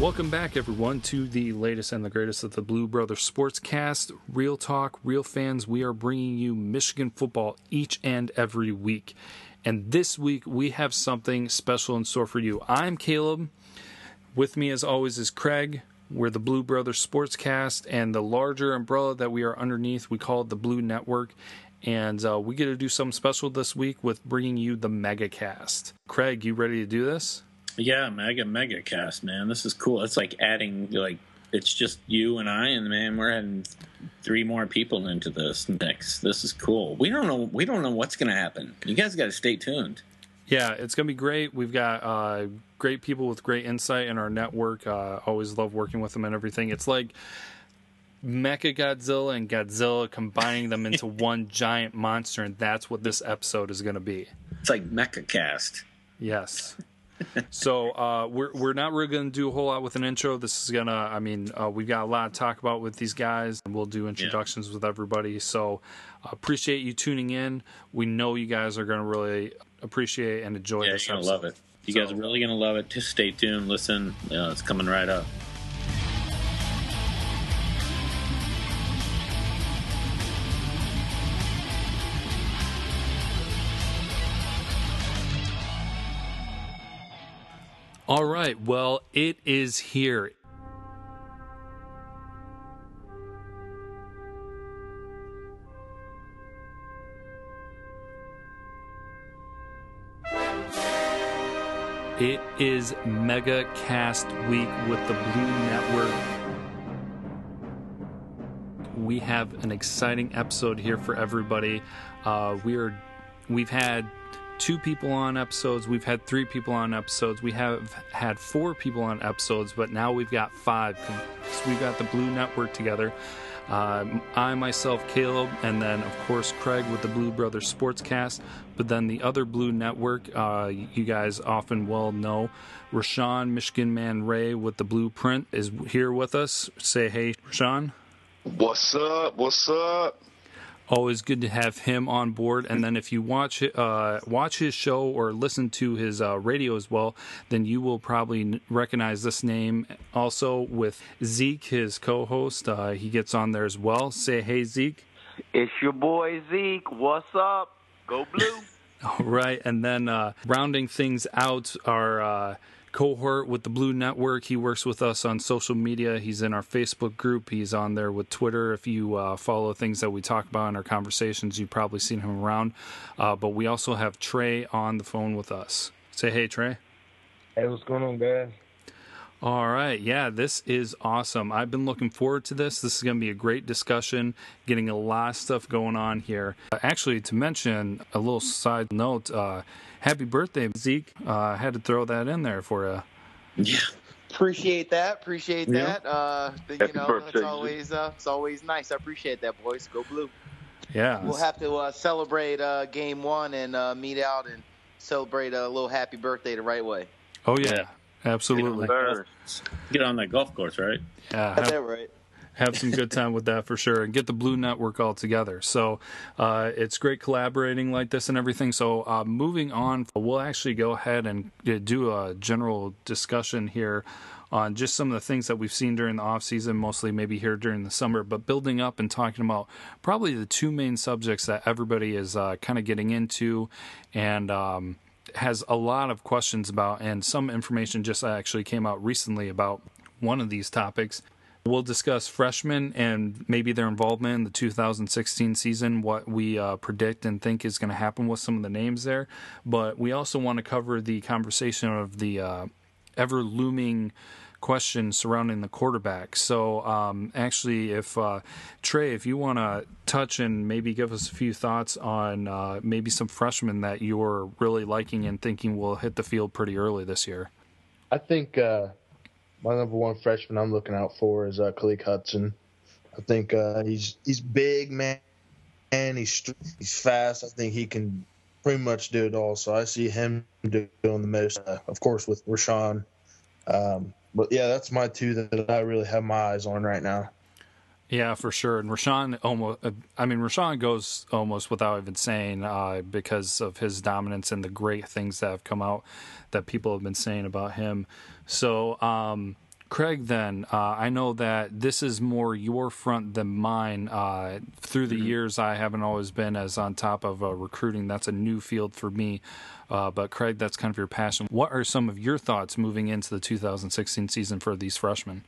Welcome back, everyone, to the latest and the greatest of the Blue Brothers Sportscast. Real talk, real fans. We are bringing you Michigan football each and every week. And this week, we have something special in store for you. I'm Caleb. With me, as always, is Craig. We're the Blue Brothers Sportscast, and the larger umbrella that we are underneath, we call it the Blue Network. And uh, we get to do something special this week with bringing you the MegaCast. Craig, you ready to do this? Yeah, mega mega cast, man. This is cool. It's like adding like it's just you and I, and man, we're adding three more people into this mix. This is cool. We don't know. We don't know what's going to happen. You guys got to stay tuned. Yeah, it's going to be great. We've got uh, great people with great insight in our network. Uh, always love working with them and everything. It's like Mecha Godzilla and Godzilla combining them into one giant monster, and that's what this episode is going to be. It's like Mecha Cast. Yes so uh, we're we're not really going to do a whole lot with an intro. This is gonna, I mean, uh, we've got a lot to talk about with these guys, and we'll do introductions yeah. with everybody. So appreciate you tuning in. We know you guys are going to really appreciate and enjoy yeah, this. gonna love it. You so, guys are really gonna love it. Just stay tuned. Listen, it's coming right up. All right. Well, it is here. It is Mega Cast Week with the Blue Network. We have an exciting episode here for everybody. Uh, we are, we've had two people on episodes. We've had three people on episodes. We have had four people on episodes, but now we've got five. So we've got the Blue Network together. Uh, I myself, Caleb, and then of course Craig with the Blue Brothers Sportscast. But then the other Blue Network, uh, you guys often well know, Rashawn Michigan Man Ray with the Blueprint is here with us. Say hey, Rashawn. What's up? What's up? Always good to have him on board. And then if you watch uh, watch his show or listen to his uh, radio as well, then you will probably recognize this name also with Zeke, his co-host. Uh, he gets on there as well. Say hey, Zeke. It's your boy Zeke. What's up? Go blue. All right, and then uh, rounding things out are uh, cohort with the Blue Network. He works with us on social media. He's in our Facebook group. He's on there with Twitter. If you uh, follow things that we talk about in our conversations, you've probably seen him around. Uh, but we also have Trey on the phone with us. Say hey, Trey. Hey, what's going on, guys? All right. Yeah, this is awesome. I've been looking forward to this. This is going to be a great discussion, getting a lot of stuff going on here. Uh, actually, to mention a little side note, uh, happy birthday, Zeke. Uh, I had to throw that in there for you. Yeah. Appreciate that. Appreciate yeah. that. Uh, you know, birthday. it's always uh, it's always nice. I appreciate that, boys. Go blue. Yeah. We'll have to uh, celebrate uh, game one and uh, meet out and celebrate a little happy birthday the right way. Oh yeah, yeah. Absolutely. Get on, Get on that golf course, right? Yeah. Have, that right have some good time with that for sure and get the blue network all together so uh, it's great collaborating like this and everything so uh, moving on we'll actually go ahead and do a general discussion here on just some of the things that we've seen during the off season, mostly maybe here during the summer, but building up and talking about probably the two main subjects that everybody is uh, kind of getting into and um, has a lot of questions about, and some information just actually came out recently about one of these topics. We'll discuss freshmen and maybe their involvement in the 2016 season, what we uh, predict and think is going to happen with some of the names there. But we also want to cover the conversation of the uh, ever looming question surrounding the quarterback. So, um, actually, if uh, Trey, if you want to touch and maybe give us a few thoughts on uh, maybe some freshmen that you're really liking and thinking will hit the field pretty early this year. I think uh, my number one freshman I'm looking out for is uh, Khaleke Hudson. I think uh, he's he's big man, and he's he's fast. I think he can pretty much do it all. So I see him doing the most. Uh, of course, with Rashawn. Um, but yeah, that's my two that I really have my eyes on right now. Yeah, for sure. And Rashawn almost, I mean, Rashawn goes almost without even saying uh, because of his dominance and the great things that have come out that people have been saying about him. So, um, Craig, then uh, I know that this is more your front than mine. Uh, through the mm-hmm. years, I haven't always been as on top of uh, recruiting. That's a new field for me. Uh, but Craig, that's kind of your passion. What are some of your thoughts moving into the 2016 season for these freshmen?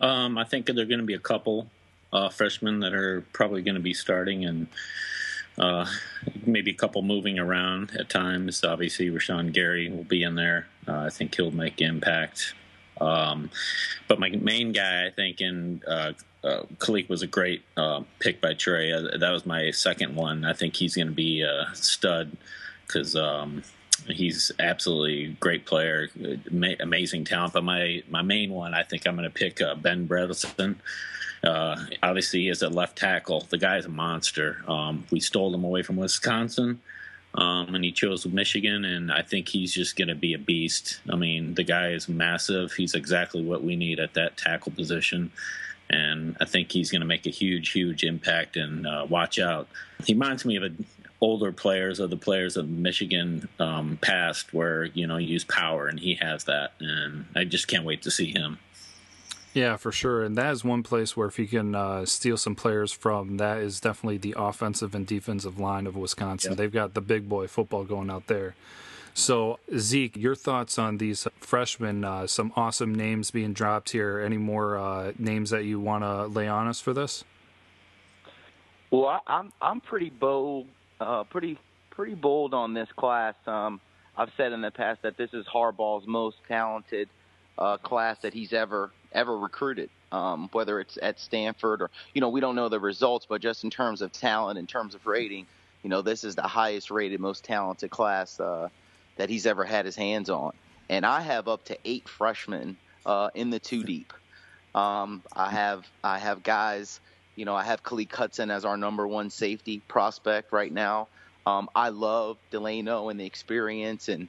Um, I think there are going to be a couple uh, freshmen that are probably going to be starting and uh, maybe a couple moving around at times. Obviously, Rashawn Gary will be in there. Uh, I think he'll make impact. Um, but my main guy, I think, in uh, uh, Khaleke was a great uh, pick by Trey. Uh, that was my second one. I think he's going to be a stud because um, he's absolutely great player, amazing talent. But my my main one, I think, I'm going to pick uh, Ben Bredeson. Uh, obviously, he is a left tackle. The guy is a monster. Um, we stole him away from Wisconsin, um, and he chose Michigan, and I think he's just going to be a beast. I mean, the guy is massive. He's exactly what we need at that tackle position. And I think he's going to make a huge, huge impact. And uh, watch out. He reminds me of a, older players of the players of Michigan um, past, where you know use power, and he has that, and I just can't wait to see him. Yeah, for sure. And that is one place where if you can uh, steal some players from, that is definitely the offensive and defensive line of Wisconsin. They've got the big boy football going out there. So, Zeke, your thoughts on these freshmen? Uh, some awesome names being dropped here. Any more uh, names that you want to lay on us for this? Well, I, I'm I'm pretty bold, uh, pretty pretty bold on this class. Um, I've said in the past that this is Harbaugh's most talented uh, class that he's ever ever recruited. Um, whether it's at Stanford or you know we don't know the results, but just in terms of talent, in terms of rating, you know this is the highest rated, most talented class uh, that he's ever had his hands on. And I have up to eight freshmen uh, in the two deep. Um, I have I have guys. You know, I have Khaleke Hudson as our number one safety prospect right now. Um, I love Delano and the experience and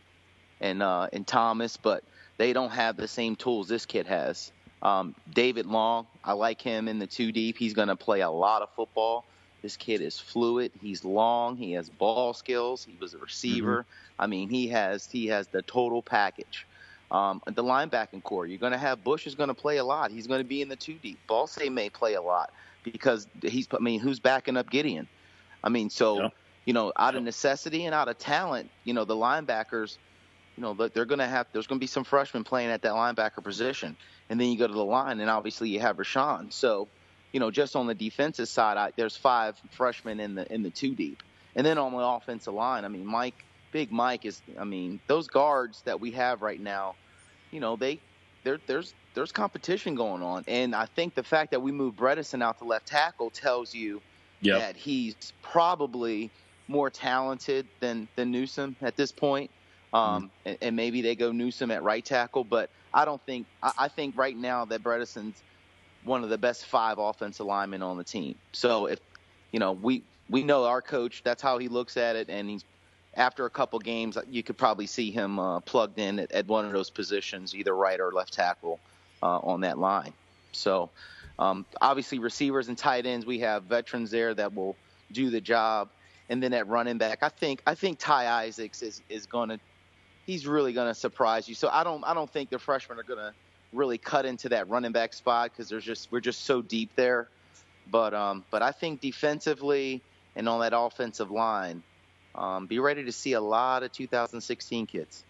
and uh, and Thomas, but they don't have the same tools this kid has. Um, David Long, I like him in the two deep. He's going to play a lot of football. This kid is fluid. He's long. He has ball skills. He was a receiver. Mm-hmm. I mean, he has he has the total package. Um, the linebacking core, you're going to have Bush is going to play a lot. He's going to be in the two deep. Balsay may play a lot because he's. I mean, who's backing up Gedeon? I mean, so yeah. you know, out of necessity and out of talent, you know, the linebackers you know, they're going to have there's going to be some freshmen playing at that linebacker position, and then you go to the line, and obviously you have Rashan. So, you know, just on the defensive side, I, there's five freshmen in the in the two deep, and then on the offensive line, I mean, Mike, Big Mike is, I mean, those guards that we have right now, you know, they there there's there's competition going on, and I think the fact that we moved Bredeson out to left tackle tells you yep. that he's probably more talented than than Newsome at this point. Um, mm and, and, maybe they go Newsome at right tackle, but I don't think I, I think right now that Bredeson's one of the best five offensive linemen on the team. So if you know we we know our coach, that's how he looks at it, and he's after a couple games, you could probably see him uh, plugged in at, at, one of those positions, either right or left tackle uh, on that line. So um, obviously receivers and tight ends, we have veterans there that will do the job. And then at running back, I think I think Ty Isaacs is is going to he's really going to surprise you. So I don't I don't think the freshmen are going to really cut into that running back spot because there's just we're just so deep there. But um, but I think defensively and on that offensive line, um, be ready to see a lot of 2016 kids.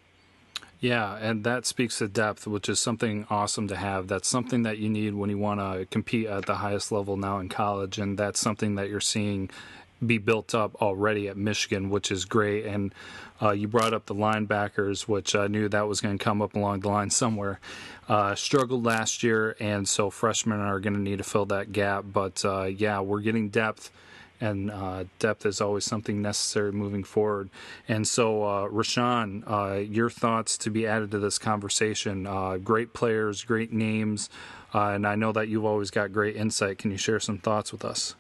Yeah, and that speaks to depth, which is something awesome to have. That's something that you need when you want to compete at the highest level now in college, and that's something that you're seeing be built up already at Michigan, which is great. And uh, you brought up the linebackers, which I knew that was going to come up along the line somewhere. Uh, struggled last year, and so freshmen are going to need to fill that gap. But uh, yeah, we're getting depth. And uh, depth is always something necessary moving forward. And so, uh, Rashan, uh, your thoughts to be added to this conversation. great players, great names, and I know that you've always got great insight. Can you share some thoughts with us?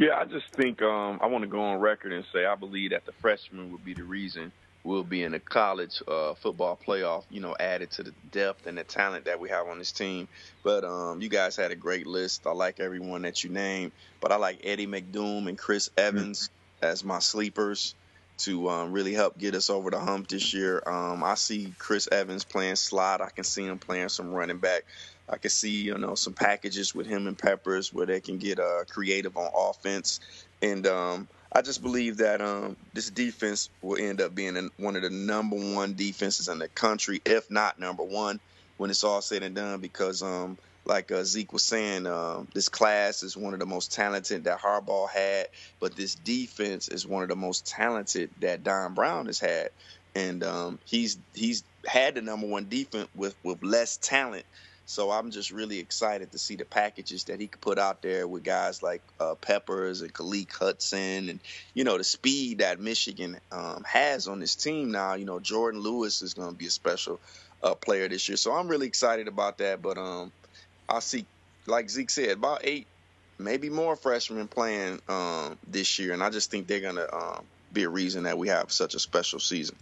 Yeah, I just think um, I want to go on record and say I believe that the freshmen would be the reason we'll be in the college uh, football playoff. You know, added to the depth and the talent that we have on this team. But um, you guys had a great list. I like everyone that you named, but I like Eddie McDoom and Chris Evans mm-hmm. as my sleepers. to um, really help get us over the hump this year. Um, I see Chris Evans playing slot. I can see him playing some running back. I can see you know some packages with him and Peppers where they can get uh, creative on offense, and um, I just believe that um, this defense will end up being one of the number one defenses in the country, if not number one, when it's all said and done. Because um, like uh, Zeke was saying, uh, this class is one of the most talented that Harbaugh had, but this defense is one of the most talented that Don Brown has had, and um, he's he's had the number one defense with with less talent. So I'm just really excited to see the packages that he could put out there with guys like uh, Peppers and Khaleke Hudson, and you know the speed that Michigan um, has on this team now. You know Jourdan Lewis is going to be a special uh, player this year, so I'm really excited about that. But um, I see, like Zeke said, about eight, maybe more freshmen playing um, this year, and I just think they're going to um, be a reason that we have such a special season.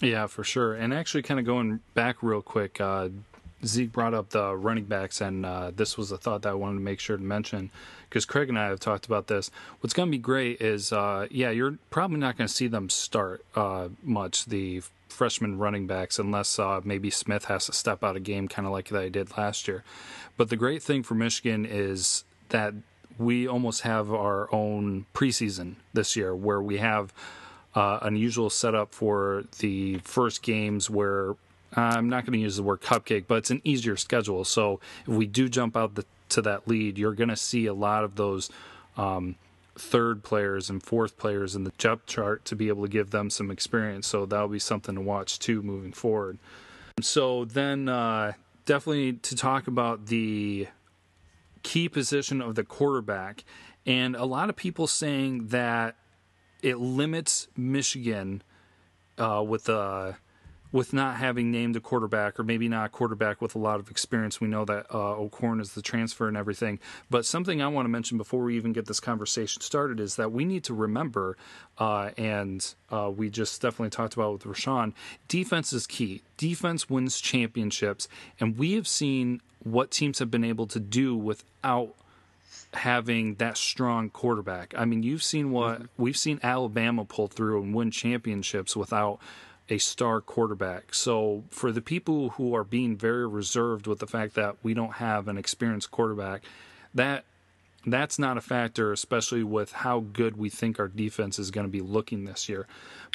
Yeah, for sure. And actually, kind of going back real quick, uh, Zeke brought up the running backs, and uh, this was a thought that I wanted to make sure to mention because Craig and I have talked about this. What's going to be great is, uh, yeah, you're probably not going to see them start uh, much, the freshman running backs, unless uh, maybe Smith has to step out of game, kind of like they did last year. But the great thing for Michigan is that we almost have our own preseason this year where we have uh, unusual setup for the first games where I'm not going to use the word cupcake, but it's an easier schedule. So if we do jump out the, to that lead, you're going to see a lot of those um, third players and fourth players in the depth chart to be able to give them some experience. So that'll be something to watch too moving forward. So then uh, definitely to talk about the key position of the quarterback, and a lot of people saying that it limits Michigan uh, with a uh, with not having named a quarterback, or maybe not a quarterback with a lot of experience. We know that uh, O'Korn is the transfer and everything. But something I want to mention before we even get this conversation started is that we need to remember, uh, and uh, we just definitely talked about with Rashawn, defense is key. Defense wins championships, and we have seen what teams have been able to do without having that strong quarterback. I mean, you've seen what mm-hmm. we've seen Alabama pull through and win championships without a star quarterback. So for the people who are being very reserved with the fact that we don't have an experienced quarterback, that that's not a factor, especially with how good we think our defense is going to be looking this year.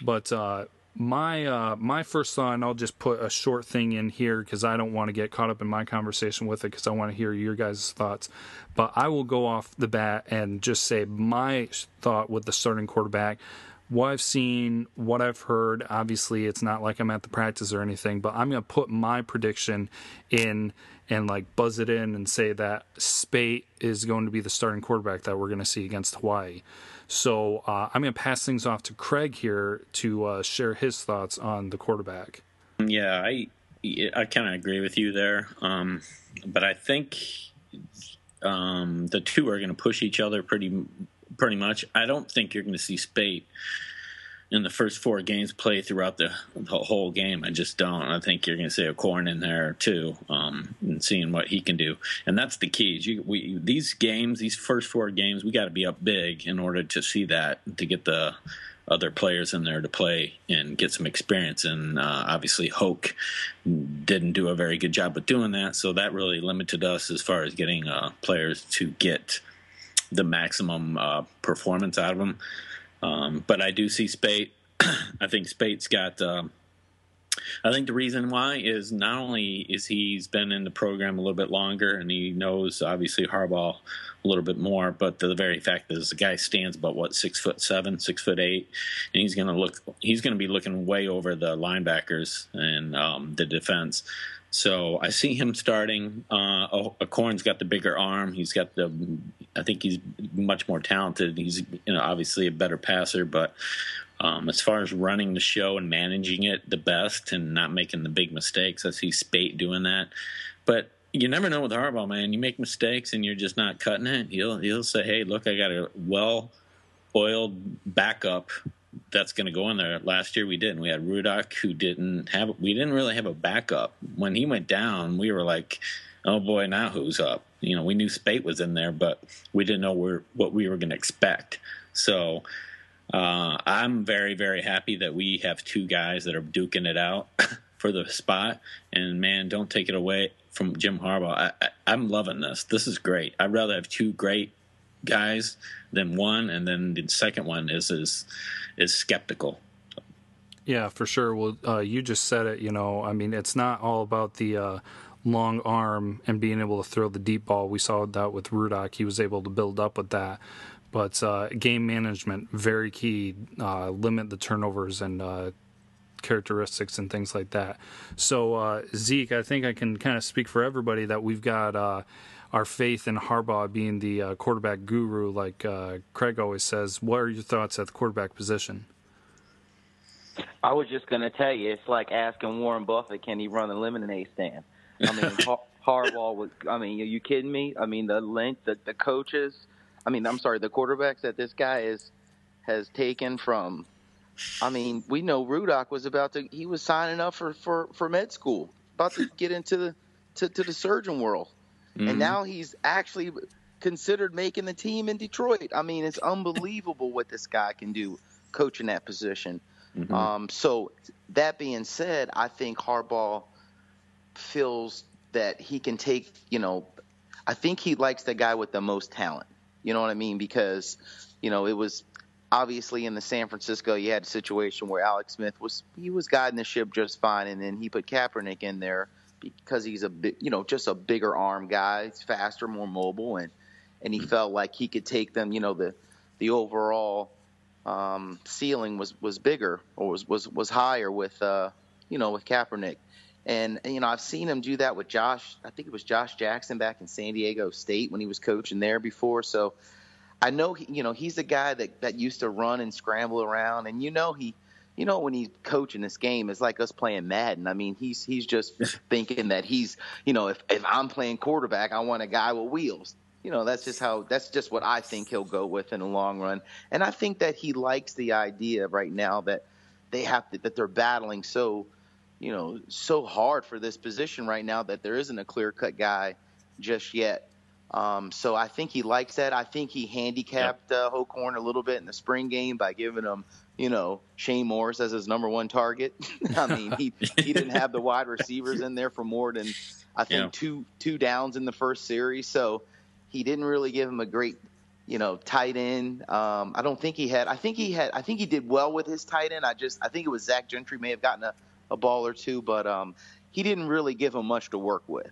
But uh, my uh, my first thought, and I'll just put a short thing in here because I don't want to get caught up in my conversation with it because I want to hear your guys' thoughts. But I will go off the bat and just say my thought with the starting quarterback what I've seen, what I've heard. Obviously, it's not like I'm at the practice or anything, but I'm going to put my prediction in and like buzz it in and say that Speight is going to be the starting quarterback that we're going to see against Hawaii. So uh, I'm going to pass things off to Craig here to uh, share his thoughts on the quarterback. Yeah, I I kind of agree with you there, um, but I think um, the two are going to push each other pretty pretty much. I don't think you're going to see Speight in the first four games play throughout the, the whole game. I just don't. I think you're going to see O'Korn in there too, um, and seeing what he can do. And that's the key. You, we, these games, these first four games, we got to be up big in order to see that to get the other players in there to play and get some experience. And uh, obviously, Hoke didn't do a very good job of doing that, so that really limited us as far as getting uh, players to get the maximum uh, performance out of him. Um, but I do see Speight. I think Speight's got. Um, I think the reason why is not only is he's been in the program a little bit longer and he knows obviously Harbaugh a little bit more, but the very fact is the guy stands about what six foot seven, six foot eight, and he's going to look. He's to be looking way over the linebackers and um, the defense. So I see him starting. Uh, O'Korn's got the bigger arm. He's got the. I think he's much more talented. He's you know obviously a better passer, but um, as far as running the show and managing it the best and not making the big mistakes, I see Speight doing that. But you never know with Harbaugh, man. You make mistakes and you're just not cutting it. He'll he'll say, "Hey, look, I got a well oiled backup that's going to go in there. Last year we didn't. We had Rudock who didn't have. We didn't really have a backup. When he went down, we were like, "Oh boy, now who's up?" You know, we knew Speight was in there, but we didn't know where, what we were going to expect. So Uh, I'm very, very happy that we have two guys that are duking it out for the spot. And man, don't take it away from Jim Harbaugh. I, I, am loving this. This is great. I'd rather have two great guys than one, and then the second one is is is skeptical. Yeah, for sure. Well, uh, you just said it. You know, I mean, it's not all about the uh, long arm and being able to throw the deep ball. We saw that with Rudock. He was able to build up with that. But uh, game management, very key. Uh, limit the turnovers and uh, characteristics and things like that. So, uh, Zeke, I think I can kind of speak for everybody that we've got our faith in Harbaugh being the uh, quarterback guru, like Craig always says. What are your thoughts at the quarterback position? I was just going to tell you, it's like asking Warren Buffett, can he run a lemonade stand? I mean, Harbaugh was. I mean, are you kidding me? I mean, the length, the, the coaches. I mean, I'm sorry, the quarterbacks that this guy is has taken from. I mean, we know Rudock was about to. He was signing up for for for med school, about to get into the to, to the surgeon world, mm-hmm. and now he's actually considered making the team in Detroit. I mean, it's unbelievable what this guy can do, coaching that position. Mm-hmm. Um, so that being said, I think Harbaugh feels that he can take, you know, I think he likes the guy with the most talent. You know what I mean? Because, you know, it was obviously in the San Francisco, you had a situation where Alex Smith was he was guiding the ship just fine, and then he put Kaepernick in there because he's a big, you know, just a bigger arm guy, he's faster, more mobile, and and he felt like he could take them. You know, the the overall um, ceiling was was bigger or was was was higher with uh, you know with Kaepernick. And you know, I've seen him do that with Josh. I think it was Josh Jackson back in San Diego State when he was coaching there before. So I know he, you know he's a guy that that used to run and scramble around, and you know he, you know when he's coaching this game, it's like us playing Madden. I mean, he's he's just thinking that he's, you know, if if I'm playing quarterback, I want a guy with wheels you know that's just how that's just what I think he'll go with in the long run. And I think that he likes the idea right now that they have to that they're battling so you know so hard for this position right now that there isn't a clear cut guy just yet. Um, so I think he likes that. I think he handicapped uh, O'Korn a little bit in the spring game by giving him, you know, Shane Morris as his number one target. I mean, he he didn't have the wide receivers in there for more than I think yeah. two two downs in the first series. So he didn't really give him a great, you know, tight end. Um, I don't think he had. I think he had. I think he did well with his tight end. I just. I think it was Zach Gentry may have gotten a, a ball or two, but um, he didn't really give him much to work with.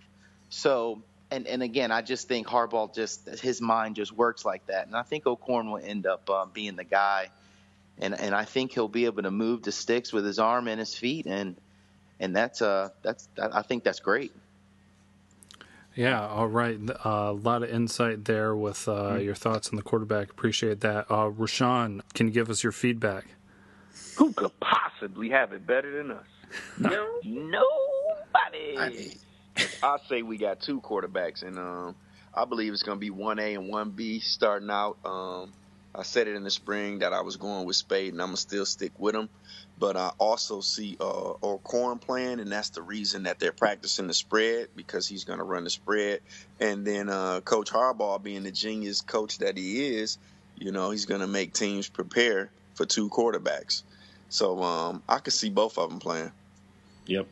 So. And, and again, I just think Harbaugh just his mind just works like that, and I think O'Korn will end up um, being the guy, and and I think he'll be able to move the sticks with his arm and his feet, and and that's uh that's I think that's great. Yeah, all right. Uh, a lot of insight there with uh, mm-hmm. your thoughts on the quarterback. Appreciate that. Uh, Rashawn, can you give us your feedback? Who could possibly have it better than us? No, nobody. I, I say we got two quarterbacks, and um, I believe it's going to be one A and one B starting out. Um, I said it in the spring that I was going with Speight, and I'm gonna still stick with him. But I also see uh, O'Korn playing, and that's the reason that they're practicing the spread because he's going to run the spread. And then uh, Coach Harbaugh, being the genius coach that he is, you know, he's going to make teams prepare for two quarterbacks. So um, I could see both of them playing. Yep.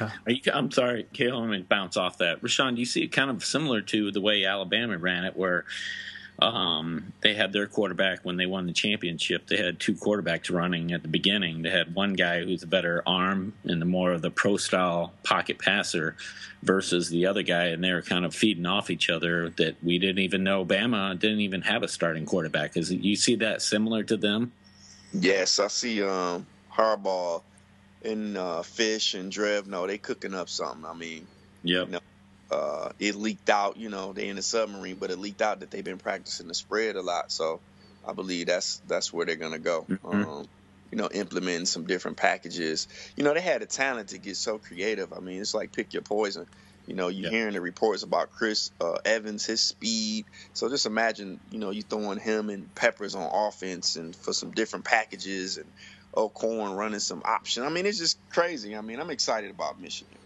Yeah. You, I'm sorry, Kale. Let me bounce off that. Rashawn, do you see it kind of similar to the way Alabama ran it, where um, they had their quarterback when they won the championship. They had two quarterbacks running at the beginning. They had one guy who's a better arm and the more of the pro style pocket passer versus the other guy, and they were kind of feeding off each other. That we didn't even know Bama didn't even have a starting quarterback. Is you see that similar to them? Yes, I see um, Harbaugh and uh, Fisch and Drevno, they cooking up something. I mean, yeah. You know, uh, it leaked out, you know, they in the submarine, but it leaked out that they've been practicing the spread a lot. So I believe that's that's where they're gonna go. Mm-hmm. Um, you know, implementing some different packages. You know, they had the talent to get so creative. I mean, it's like pick your poison. You know, you're hearing the reports about Chris uh, Evans, his speed. So just imagine, you know, you throwing him and Peppers on offense and for some different packages and O'Korn running some option. I mean, it's just crazy. I mean, I'm excited about Michigan.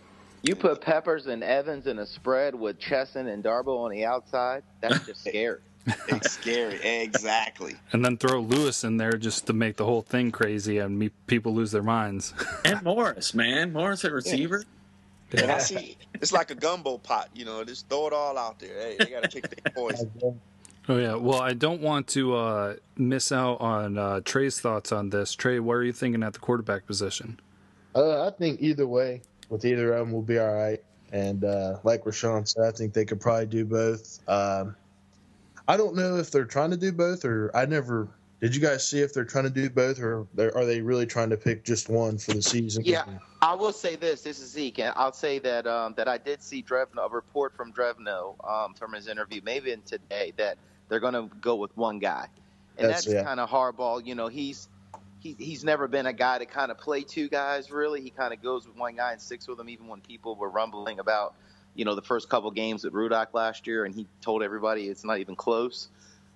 You put Peppers and Evans in a spread with Chesson and Darboh on the outside. That's just scary. It's scary. exactly. And then throw Lewis in there just to make the whole thing crazy and me, people lose their minds. and Morris, man, Morris at receiver. Yeah. And I see it's like a gumbo pot, you know. Just throw it all out there. Hey, they got to pick their poison. Oh yeah. Well, I don't want to uh, miss out on uh, Trey's thoughts on this. Trey, what are you thinking at the quarterback position? Uh, I think either way, with either of them, we'll be all right. And uh, like Rashawn said, I think they could probably do both. Um, I don't know if they're trying to do both, or I never. Did you guys see if they're trying to do both, or are they really trying to pick just one for the season? Yeah, I will say this. This is Zeke, and I'll say that um, that I did see Drevno, a report from Drevno um, from his interview, maybe in today, that they're going to go with one guy, and that's, that's yeah. kind of hardball. You know, he's he, he's never been a guy to kind of play two guys. Really, he kind of goes with one guy and sticks with him. Even when people were rumbling about, you know, the first couple games at Rudock last year, and he told everybody it's not even close.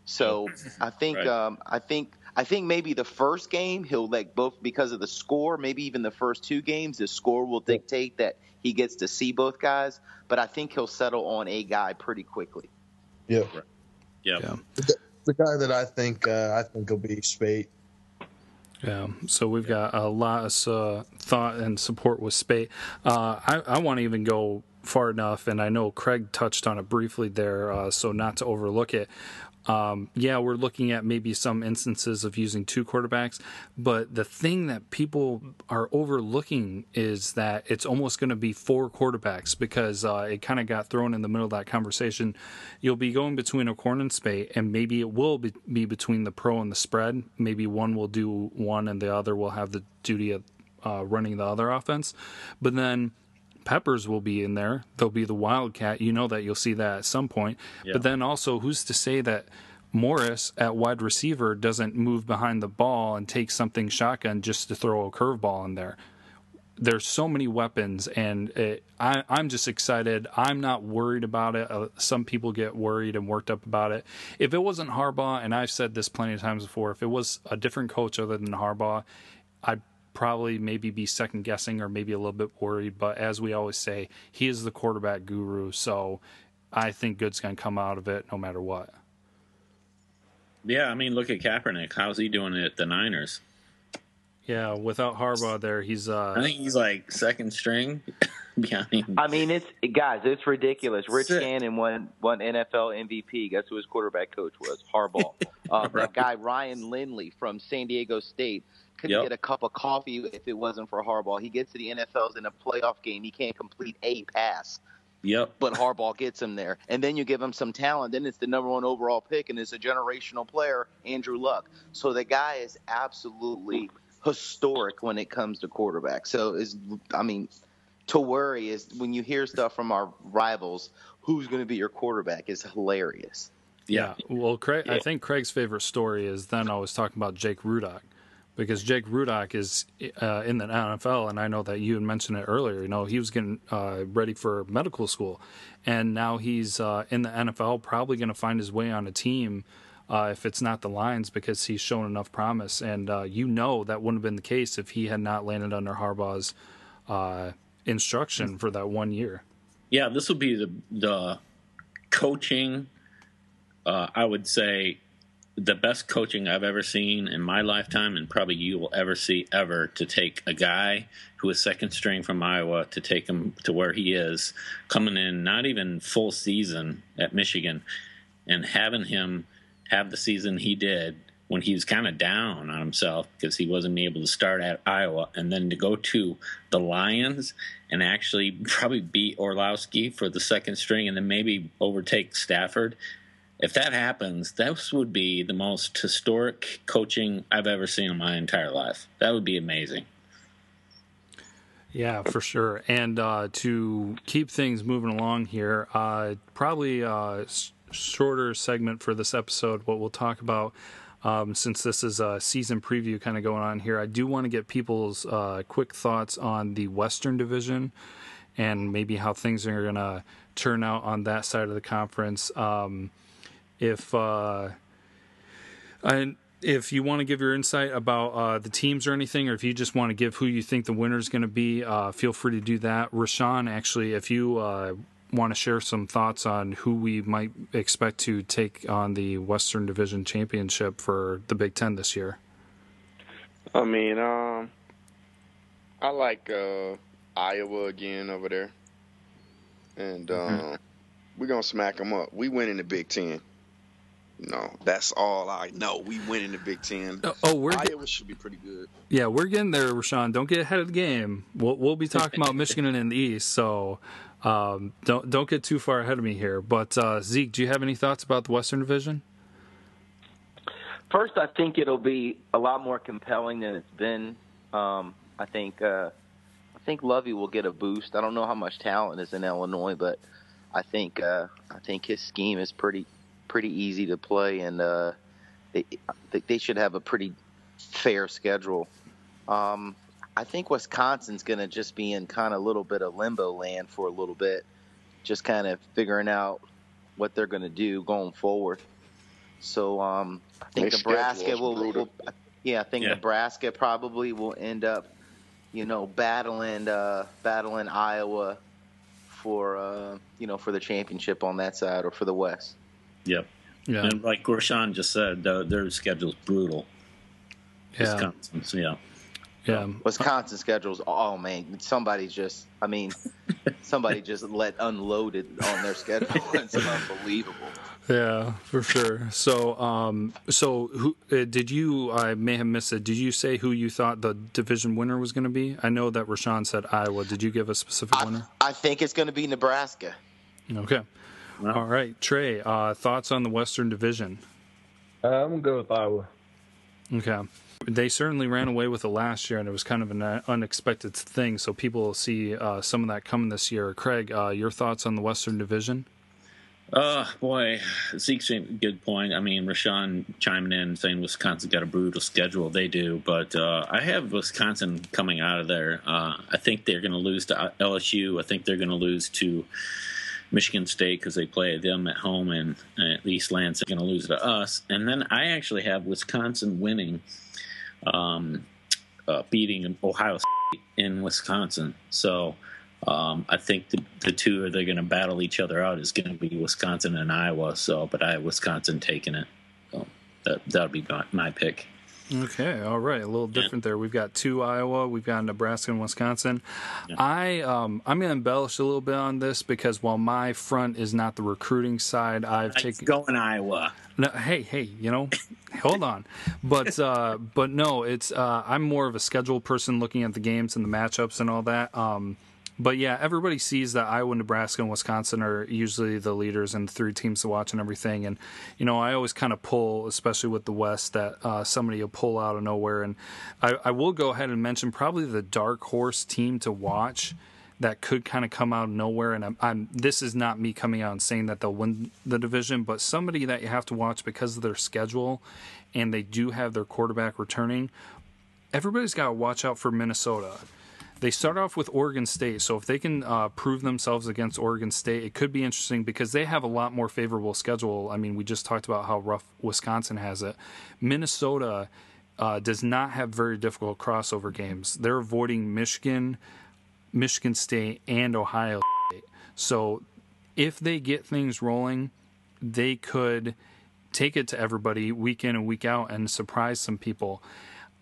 So I think right. um, I think I think maybe the first game he'll like both because of the score. Maybe even the first two games, the score will dictate that he gets to see both guys. But I think he'll settle on a guy pretty quickly. Yeah. Right. Yeah. The, the, guy that I think uh, I think will be Speight. Yeah, so we've got a lot of uh, thought and support with Speight. Uh, I, I want to even go far enough, and I know Craig touched on it briefly there, uh, so not to overlook it. Um, yeah, we're looking at maybe some instances of using two quarterbacks, but the thing that people are overlooking is that it's almost going to be four quarterbacks because uh, it kind of got thrown in the middle of that conversation. You'll be going between O'Korn and Speight, and maybe it will be, be between the pro and the spread. Maybe one will do one, and the other will have the duty of uh, running the other offense. But then Peppers will be in there. They'll be the Wildcat. You know that you'll see that at some point. Yeah. But then also, who's to say that Morris at wide receiver doesn't move behind the ball and take something shotgun just to throw a curveball in there? There's so many weapons, and it, I, am just excited. I'm not worried about it. Uh, some people get worried and worked up about it. If it wasn't Harbaugh, and I've said this plenty of times before, if it was a different coach other than Harbaugh, I'd probably maybe be second guessing or maybe a little bit worried. But as we always say, he is the quarterback guru. So I think good's going to come out of it no matter what. Yeah, I mean, look at Kaepernick. How's he doing at the Niners? Yeah, without Harbaugh there, he's. Uh, I think he's like second string behind. I mean, it's guys, it's ridiculous. Rich Sick. Gannon won won NFL MVP. Guess who his quarterback coach was? Harbaugh. uh, right. That guy Ryan Lindley from San Diego State couldn't yep. get a cup of coffee if it wasn't for Harbaugh. He gets to the NFL's in a playoff game, he can't complete a pass. Yep. But Harbaugh gets him there. And then you give him some talent. Then it's the number one overall pick, and it's a generational player, Andrew Luck. So the guy is absolutely historic when it comes to quarterback. So is I mean, to worry is when you hear stuff from our rivals, who's going to be your quarterback is hilarious. Yeah. Well, Craig, yeah. I think Craig's favorite story is then I was talking about Jake Rudock because Jake Rudock is uh, in the NFL, and I know that you had mentioned it earlier. You know, he was getting uh, ready for medical school, and now he's uh, in the NFL, probably going to find his way on a team. Uh, if it's not the Lions, because he's shown enough promise, and uh, you know that wouldn't have been the case if he had not landed under Harbaugh's uh, instruction for that one year. Yeah, this would be the the coaching. I would say the best coaching I've ever seen in my lifetime, and probably you will ever see ever, to take a guy who is second string from Iowa to take him to where he is, coming in not even full season at Michigan, and having him have the season he did when he was kind of down on himself because he wasn't able to start at Iowa, and then to go to the Lions and actually probably beat Orlovsky for the second string, and then maybe overtake Stafford if that happens, this would be the most historic coaching I've ever seen in my entire life. That would be amazing. Yeah, for sure. And uh, to keep things moving along here, uh, probably a shorter segment for this episode. What we'll talk about, um, since this is a season preview kind of going on here, I do want to get people's uh, quick thoughts on the Western Division and maybe how things are going to turn out on that side of the conference. Um, if uh, and if you want to give your insight about uh, the teams or anything, or if you just want to give who you think the winner is going to be, uh, feel free to do that. Rashawn, actually, if you uh, want to share some thoughts on who we might expect to take on the Western Division Championship for the Big Ten this year? I mean, um, I like uh, Iowa again over there, and mm-hmm. uh, we're gonna smack them up. We win in the Big Ten. No, that's all I know. We win in the Big Ten. Oh, oh we're Iowa get, should be pretty good. Yeah, we're getting there, Rashawn. Don't get ahead of the game. We'll we'll be talking about Michigan in the East, so um, don't don't get too far ahead of me here. But uh, Zeke, do you have any thoughts about the Western Division? First, I think it'll be a lot more compelling than it's been. Um, I think uh, I think Lovie will get a boost. I don't know how much talent is in Illinois, but I think uh, I think his scheme is pretty pretty easy to play, and uh, they they should have a pretty fair schedule. Um, I think Wisconsin's going to just be in kind of a little bit of limbo land for a little bit, just kind of figuring out what they're going to do going forward. So um, I think Nebraska will, will, yeah, I think yeah. Nebraska probably will end up, you know, battling uh, battling Iowa for uh, you know for the championship on that side or for the West. Yep. Yeah. And like Gorshan just said, their schedule's brutal. Yeah. Wisconsin's, yeah. Yeah. Wisconsin schedules. Oh man, somebody just. I mean, somebody just let unloaded on their schedule. it's unbelievable. Yeah, for sure. So, um, so who uh, did you? I may have missed it. Did you say who you thought the division winner was going to be? I know that Rashawn said Iowa. Did you give a specific I, winner? I think it's going to be Nebraska. Okay. All right, Trey. Uh, thoughts on the Western Division? Uh, I'm gonna go with Iowa. Okay. They certainly ran away with it last year, and it was kind of an unexpected thing. So people will see uh, some of that coming this year. Craig, uh, your thoughts on the Western Division? Uh, boy, Zeke's a good point. I mean, Rashawn chiming in saying Wisconsin got a brutal schedule. They do, but uh, I have Wisconsin coming out of there. Uh, I think they're going to lose to LSU. I think they're going to lose to Michigan State because they play them at home, and at least Lance are going to lose to us. And then I actually have Wisconsin winning, um, uh, beating Ohio State in Wisconsin. So um, I think the, the two are they're going to battle each other out is going to be Wisconsin and Iowa. So, but I have Wisconsin taking it. So that that'll be my, my pick. Okay, all right, a little different yeah. there. We've got two Iowa, we've got Nebraska and Wisconsin. Yeah. I um, I'm going to embellish a little bit on this because while my front is not the recruiting side, I've taken going Iowa. No, hey, hey, you know, hold on, but uh, but no, it's uh, I'm more of a schedule person, looking at the games and the matchups and all that. Um, but yeah, everybody sees that Iowa, Nebraska, and Wisconsin are usually the leaders and three teams to watch and everything. And you know, I always kind of pull, especially with the West, that uh, somebody will pull out of nowhere. And I, I, will go ahead and mention probably the dark horse team to watch that could kind of come out of nowhere. And I'm, I'm this is not me coming out and saying that they'll win the division, but somebody that you have to watch because of their schedule, and they do have their quarterback returning. Everybody's got to watch out for Minnesota they start off with Oregon State, so if they can uh, prove themselves against Oregon State, it could be interesting because they have a lot more favorable schedule. I mean, we just talked about how rough Wisconsin has it. Minnesota uh, does not have very difficult crossover games. They're avoiding Michigan, Michigan State, and Ohio State. So if they get things rolling, they could take it to everybody week in and week out and surprise some people.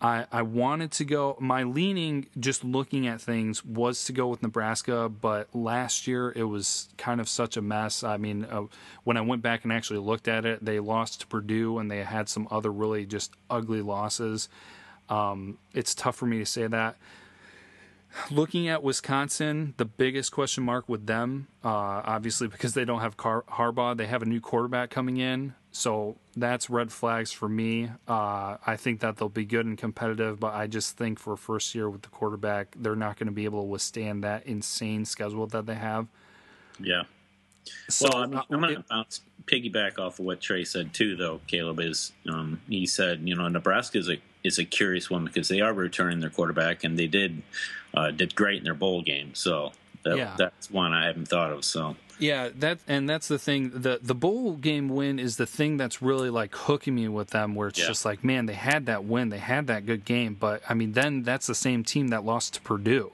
I, I wanted to go. My leaning, just looking at things, was to go with Nebraska, but last year it was kind of such a mess. I mean, uh, when I went back and actually looked at it, they lost to Purdue and they had some other really just ugly losses. Um, it's tough for me to say that. Looking at Wisconsin, the biggest question mark with them, uh, obviously because they don't have Car- Harbaugh, they have a new quarterback coming in. So that's red flags for me. Uh, I think that they'll be good and competitive, but I just think for first year with the quarterback, they're not going to be able to withstand that insane schedule that they have. Yeah. So well, I'm, I'm going to piggyback off of what Trey said too, though. Caleb is um, he said, you know, Nebraska is a is a curious one because they are returning their quarterback and they did uh, did great in their bowl game. So that, yeah. that's one I haven't thought of. So yeah, that and that's the thing. the The bowl game win is the thing that's really like hooking me with them. Where it's yeah. just like, man, they had that win, they had that good game, but I mean, then that's the same team that lost to Purdue.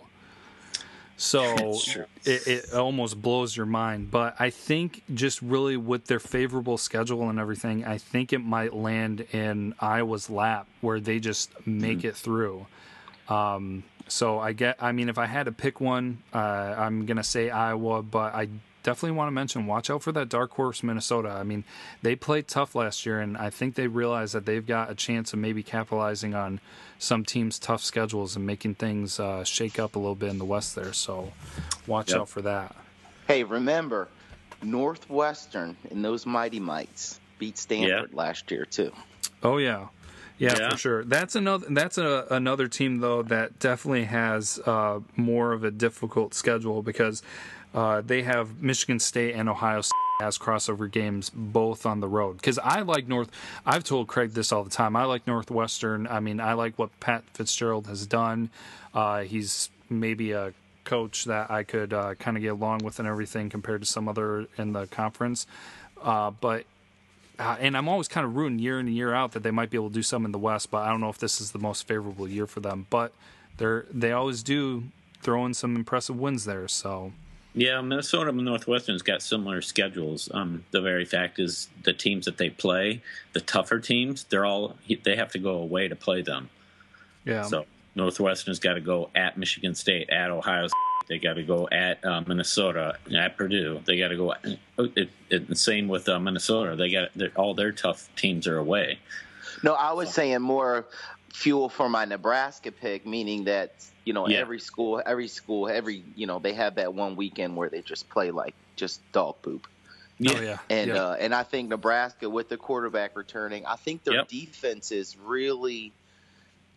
So it, it, almost blows your mind. But I think just really with their favorable schedule and everything, I think it might land in Iowa's lap where they just make mm-hmm. it through. Um, so I get. I mean, if I had to pick one, uh, I'm gonna say Iowa, but I definitely want to mention watch out for that dark horse Minnesota. I mean, they played tough last year, and I think they realize that they've got a chance of maybe capitalizing on some teams' tough schedules and making things uh, shake up a little bit in the West there. So watch yep. out for that. Hey, remember, Northwestern and those Mighty Mites beat Stanford yeah. last year too. Oh yeah. Yeah, yeah, for sure. That's another. That's a, another team though that definitely has uh, more of a difficult schedule because uh, they have Michigan State and Ohio State as crossover games both on the road. Because I like North. I've told Craig this all the time. I like Northwestern. I mean, I like what Pat Fitzgerald has done. Uh, he's maybe a coach that I could uh, kind of get along with and everything compared to some other in the conference. Uh, but uh, and I'm always kind of rooting year in and year out that they might be able to do some in the West, but I don't know if this is the most favorable year for them. But they're they always do throw in some impressive wins there. So yeah, Minnesota and Northwestern's got similar schedules. Um, the very fact is the teams that they play, the tougher teams, they're all they have to go away to play them. Yeah. So Northwestern's got to go at Michigan State, at Ohio. State. They got to go at uh, Minnesota, at Purdue. They got to go. It, it, same with uh, Minnesota. They got all their tough teams are away. No, I was so. saying more fuel for my Nebraska pick, meaning that you know yeah. every school, every school, every you know they have that one weekend where they just play like just dog poop. Yeah. Oh, yeah. And yeah. Uh, and I think Nebraska with the quarterback returning, I think their yep. defense is really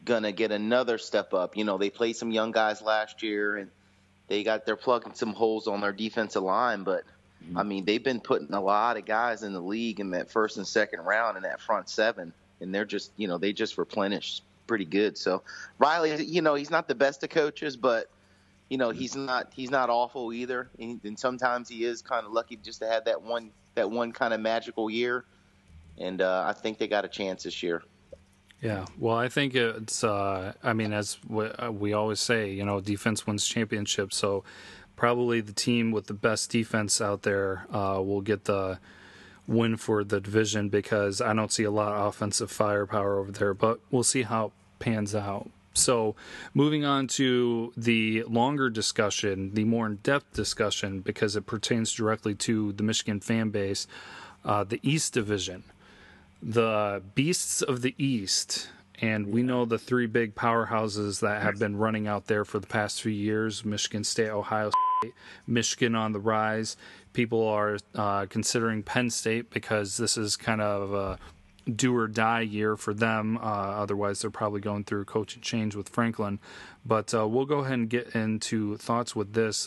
gonna get another step up. You know, they played some young guys last year and they got they're plugging some holes on their defensive line, but mm-hmm. I mean they've been putting a lot of guys in the league in that first and second round in that front seven and they're just you know they just replenished pretty good. So Riley, you know, he's not the best of coaches, but you know he's not he's not awful either. And, and sometimes he is kind of lucky just to have that one that one kind of magical year. And uh, I think they got a chance this year. Yeah, well, I think it's. Uh, I mean, as uh, we always say, you know, defense wins championships. So probably the team with the best defense out there uh, will get the win for the division because I don't see a lot of offensive firepower over there, but we'll see how it pans out. So, moving on to the longer discussion, the more in depth discussion, because it pertains directly to the Michigan fan base, uh, the East Division. The Beasts of the East, and we know the three big powerhouses that have been running out there for the past few years Michigan State, Ohio State, Michigan on the rise people are uh, considering Penn State because this is kind of a do or die year for them. Uh, otherwise, they're probably going through a coaching change with Franklin. But uh, we'll go ahead and get into thoughts with this.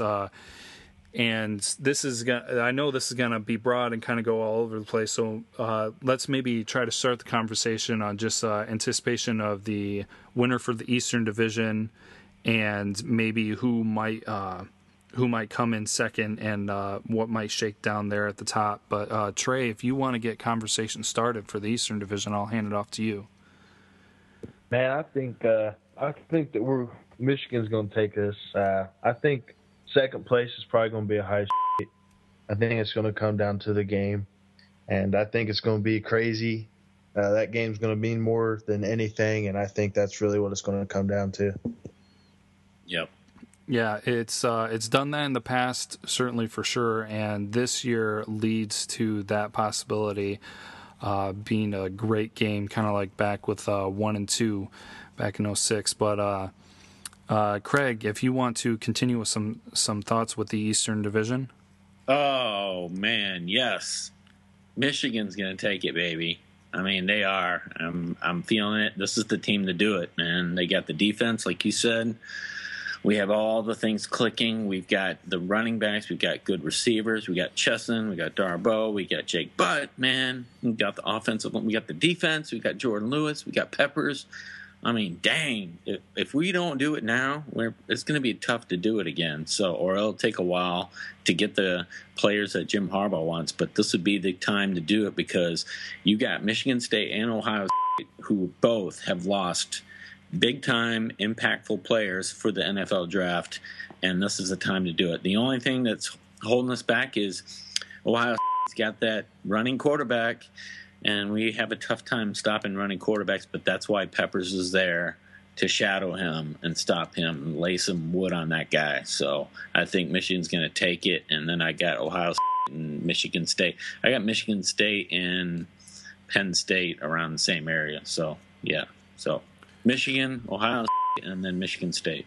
Uh, and this is gonna, I know this is going to be broad and kind of go all over the place. So uh, let's maybe try to start the conversation on just uh, anticipation of the winner for the Eastern Division and maybe who might who might come in second and uh, what might shake down there at the top. But uh, Trey, if you want to get conversation started for the Eastern Division, I'll hand it off to you. Man, I think uh, I think that we're Michigan's going to take. Uh, I think second place is probably going to be a high. Shit. I think it's going to come down to the game, and I think it's going to be crazy. Uh, that game's going to mean more than anything, and I think that's really what it's going to come down to. Yep. Yeah, it's uh, it's done that in the past, certainly for sure, and this year leads to that possibility uh, being a great game, kind of like back with uh, one and two back in 06. But uh, Craig, if you want to continue with some some thoughts with the Eastern Division. Oh man, yes, Michigan's gonna take it, baby. I mean, they are. I'm I'm feeling it. This is the team to do it, man. They got the defense, like you said we have all the things clicking. We've got the running backs. We've got good receivers. We got Chesson. We got Darboh. We got Jake Butt. Man, we got the offensive. We got the defense. We got Jourdan Lewis. We got Peppers. I mean, dang! If, if we don't do it now, it's going to be tough to do it again. So, or it'll take a while to get the players that Jim Harbaugh wants. But this would be the time to do it because you got Michigan State and Ohio State, who both have lost big time, impactful players for the NFL draft, and this is the time to do it. The only thing that's holding us back is Ohio's got that running quarterback, and we have a tough time stopping running quarterbacks, but that's why Peppers is there to shadow him and stop him and lay some wood on that guy. So I think Michigan's going to take it, and then I got Ohio and Michigan State. I got Michigan State and Penn State around the same area. So yeah, so Michigan, Ohio, and then Michigan State.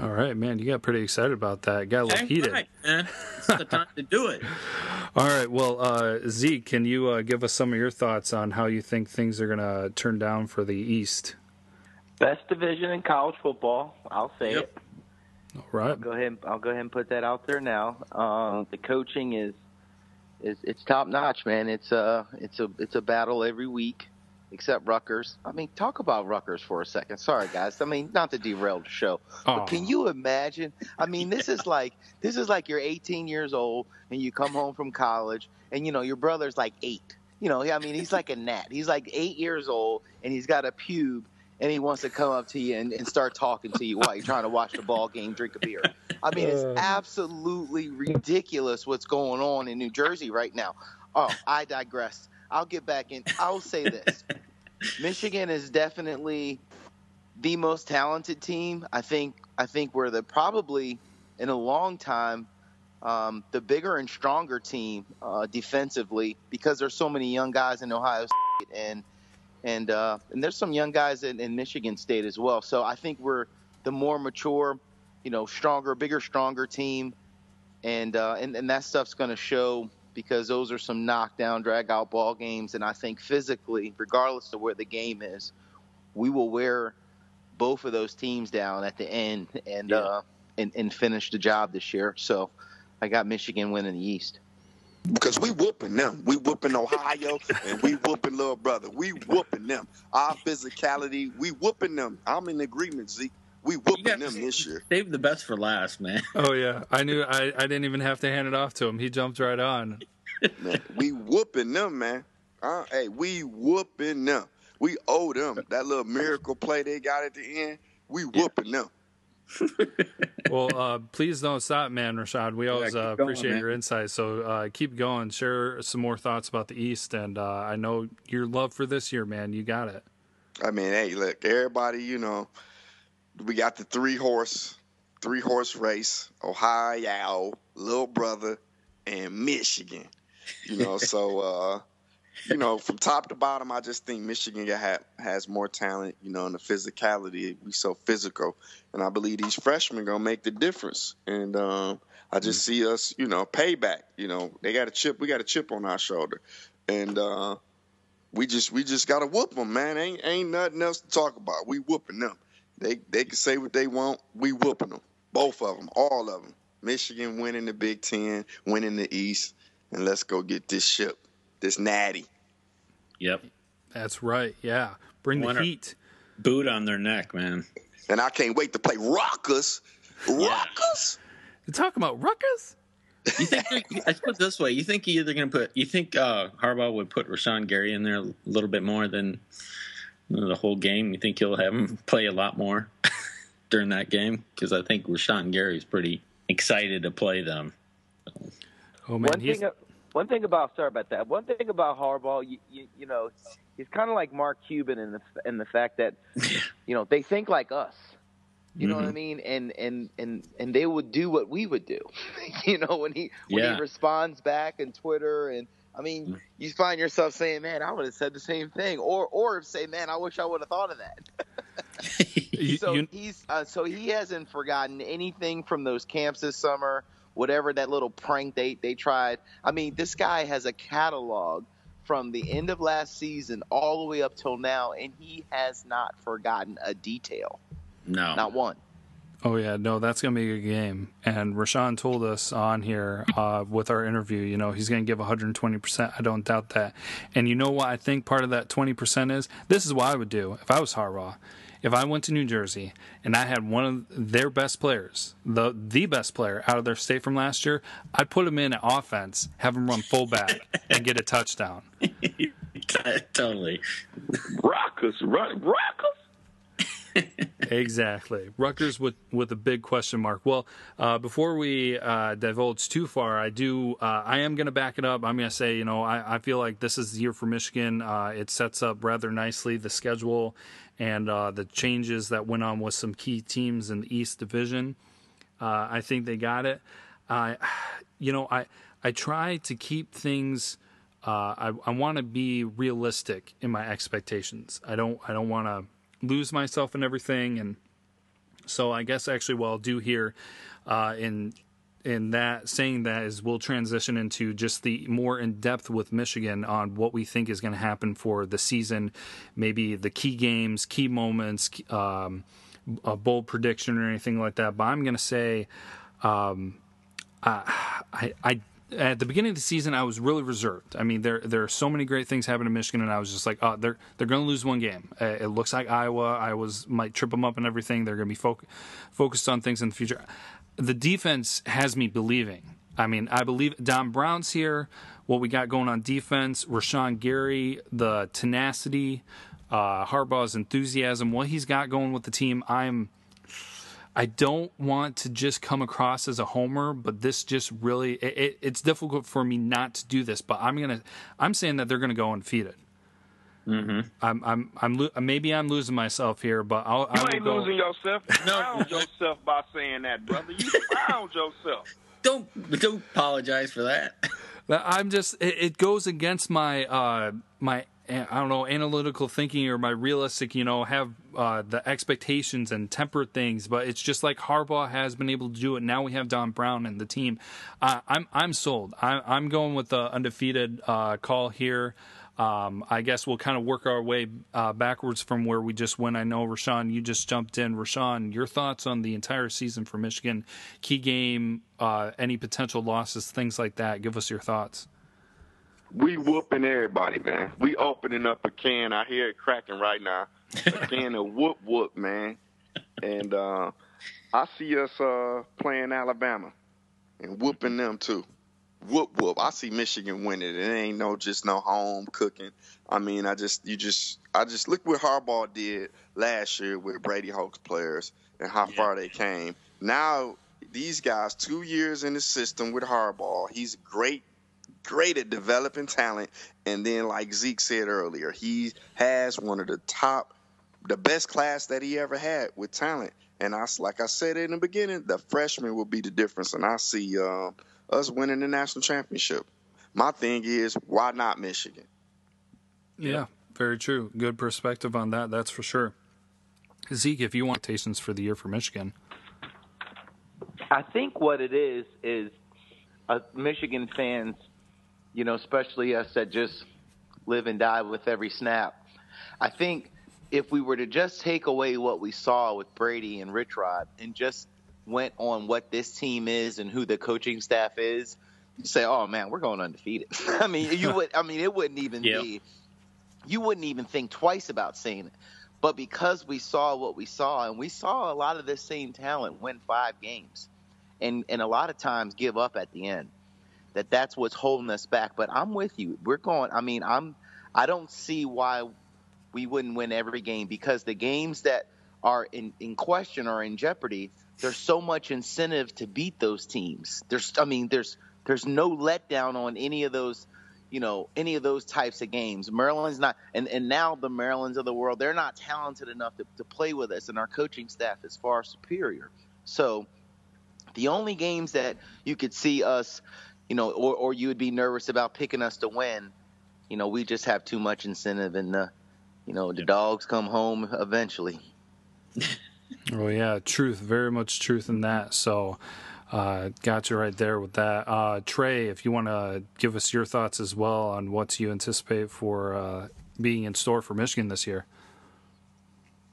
All right, man, you got pretty excited about that. Got a little heated. Right, man. It's the time to do it. All right, well, uh, Zeke, can you uh, give us some of your thoughts on how you think things are going to turn down for the East? Best division in college football. I'll say yep. it. All right. I'll go ahead. I'll go ahead and put that out there now. Uh, the coaching is is it's top notch, man. It's a it's a it's a battle every week except Rutgers. I mean, talk about Rutgers for a second. Sorry, guys. I mean, not to derail the show, but can you imagine? I mean, this is like this is like you're 18 years old and you come home from college, and you know your brother's like eight. You know, I mean, he's like a gnat. He's like eight years old, and he's got a pube, and he wants to come up to you and, and start talking to you while you're trying to watch the ball game, drink a beer. I mean, it's uh. absolutely ridiculous what's going on in New Jersey right now. Oh, I digress. I'll get back in. I'll say this: Michigan is definitely the most talented team. I think. I think we're the probably in a long time um, the bigger and stronger team uh, defensively because there's so many young guys in Ohio State and and uh, and there's some young guys in, in Michigan State as well. So I think we're the more mature, you know, stronger, bigger, stronger team, and uh, and and that stuff's going to show because those are some knockdown, drag out ball games. And I think physically, regardless of where the game is, we will wear both of those teams down at the end and yeah. uh, and, and finish the job this year. So I got Michigan winning the East. Because we whooping them. We whooping Ohio and we whooping little brother. We whooping them. Our physicality, we whooping them. I'm in agreement, Zeke. We whooping them this year. Save the best for last, man. Oh yeah, I knew. I, I didn't even have to hand it off to him. He jumped right on. man, we whooping them, man. Uh, hey, we whooping them. We owe them that little miracle play they got at the end. We whooping yeah. them. well, uh, please don't stop, man, Rashad. We always yeah, uh, appreciate going, your insights. So uh, keep going. Share some more thoughts about the East, and uh, I know your love for this year, man. You got it. I mean, hey, look, everybody, you know, we got the three horse, three horse race: Ohio, Little Brother, and Michigan. You know, so uh, you know, from top to bottom, I just think Michigan has more talent. You know, and the physicality. We so physical, and I believe these freshmen gonna make the difference. And um, I just mm-hmm. see us, you know, payback. You know, they got a chip. We got a chip on our shoulder, and uh, we just we just gotta whoop them, man. Ain't ain't nothing else to talk about. We whooping them. They they can say what they want. We whooping them, both of them, all of them. Michigan winning the Big Ten, winning the East, and let's go get this ship, this natty. Yep, that's right. Yeah, bring the heat. Boot on their neck, man. And I can't wait to play Rutgers. Rutgers. Yeah. You're talking about Rutgers. You think? I put it this way: you think either going to put? You think uh, Harbaugh would put Rashan Gary in there a little bit more than the whole game? You think he'll have him play a lot more during that game? Because I think Rashan Gary's pretty excited to play them. Oh man, one thing, one thing about sorry about that. One thing about Harbaugh, you, you, you know, he's kind of like Mark Cuban in the in the fact that you know they think like us. You know mm-hmm. what I mm-hmm. mean? And and and and they would do what we would do. you know when he when yeah. he responds back in Twitter and I mean, mm. you find yourself saying, "Man, I would have said the same thing," or or say, "Man, I wish I would have thought of that." so you, he's uh, so he hasn't forgotten anything from those camps this summer. Whatever that little prank they they tried. I mean, this guy has a catalog from the end of last season all the way up till now, and he has not forgotten a detail. No, not one. Oh yeah, no, that's gonna be a good game. And Rashan told us on here uh, with our interview, you know, he's gonna give 120. percent I don't doubt that. And you know what I think part of that 20 percent is? This is what I would do if I was Harbaugh. If I went to New Jersey and I had one of their best players, the the best player out of their state from last year, I'd put him in at offense, have him run fullback, and get a touchdown. totally. Rockers, run, Rockers. Exactly. Rutgers with with a big question mark. Well, uh, before we uh, divulge too far, I do. Uh, I am going to back it up. I'm going to say, you know, I, I, feel like this is the year for Michigan. Uh, it sets up rather nicely the schedule and uh, the changes that went on with some key teams in the East Division. Uh, I think they got it. You know, I I try to keep things. I I want to be realistic in my expectations. I don't I don't want to lose myself in everything. And so I guess actually what I'll do here uh, in in that saying that is we'll transition into just the more in depth with Michigan on what we think is going to happen for the season, maybe the key games, key moments, um, a bold prediction or anything like that. But I'm going to say, um, I, I at the beginning of the season, I was really reserved. I mean, there there are so many great things happening in Michigan, and I was just like, oh, they're they're going to lose one game. Uh, it looks like Iowa. I was might trip them up and everything. They're going to be fo- focused on things in the future. The defense has me believing. I mean, I believe Don Brown's here. What we got going on defense, Rashan Gary, the tenacity, uh, Harbaugh's enthusiasm, what he's got going with the team. I'm I don't want to just come across as a homer, but this just really it, it, it's difficult for me not to do this. But I'm gonna I'm saying that they're gonna go undefeated. Mm-hmm. I'm I'm I'm lo- maybe I'm losing myself here, but I'll, you I ain't go. losing yourself. You found yourself by saying that, brother. You found yourself. Don't don't apologize for that. I'm just it, it goes against my uh my I don't know, analytical thinking or my realistic, you know, have uh, the expectations and temper things. But it's just like Harbaugh has been able to do it. Now we have Don Brown and the team. I'm I'm sold. I, am going with the undefeated uh, call here. Um, I guess we'll kind of work our way uh, backwards from where we just went. I know Rashawn, you just jumped in. Rashawn, your thoughts on the entire season for Michigan, key game, uh, any potential losses, things like that. Give us your thoughts we whooping everybody, man. We opening up a can. I hear it cracking right now. Being a can of whoop whoop, man. And uh, I see us uh, playing Alabama and whooping them too. Whoop whoop. I see Michigan winning. It ain't no just no home cooking. I mean, I just you just I just look what Harbaugh did last year with Brady Hoke's players and how yeah. far they came. Now these guys, two years in the system with Harbaugh, he's a great great at developing talent. And then, like Zeke said earlier, he has one of the top, the best class that he ever had with talent. And I, like I said in the beginning, the freshman will be the difference. And I see um, us winning the national championship. My thing is, why not Michigan? Yeah, very true. Good perspective on that. That's for sure. Zeke, if you want tations for the year for Michigan, I think what it is is uh, Michigan fans you know, especially us that just live and die with every snap. I think if we were to just take away what we saw with Brady and Rich Rod and just went on what this team is and who the coaching staff is, you say, "Oh man, we're going undefeated." I mean, you would. I mean, it wouldn't even yep. be. You wouldn't even think twice about saying it. But because we saw what we saw, and we saw a lot of this same talent win five games, and and a lot of times give up at the end that that's what's holding us back. But I'm with you. We're going. I mean, I'm. I don't see why we wouldn't win every game because the games that are in, in question or in jeopardy, there's so much incentive to beat those teams. There's, I mean, there's there's no letdown on any of those, you know, any of those types of games. Maryland's not, and and now the Marylands of the world, they're not talented enough to, to play with us, and our coaching staff is far superior. So, the only games that you could see us you know, or, or you would be nervous about picking us to win. You know, we just have too much incentive, and the, you know, the dogs come home eventually. oh yeah, truth, very much truth in that. So, uh, got you right there with that. Uh, Trey, if you want to give us your thoughts as well on what you anticipate for uh, being in store for Michigan this year.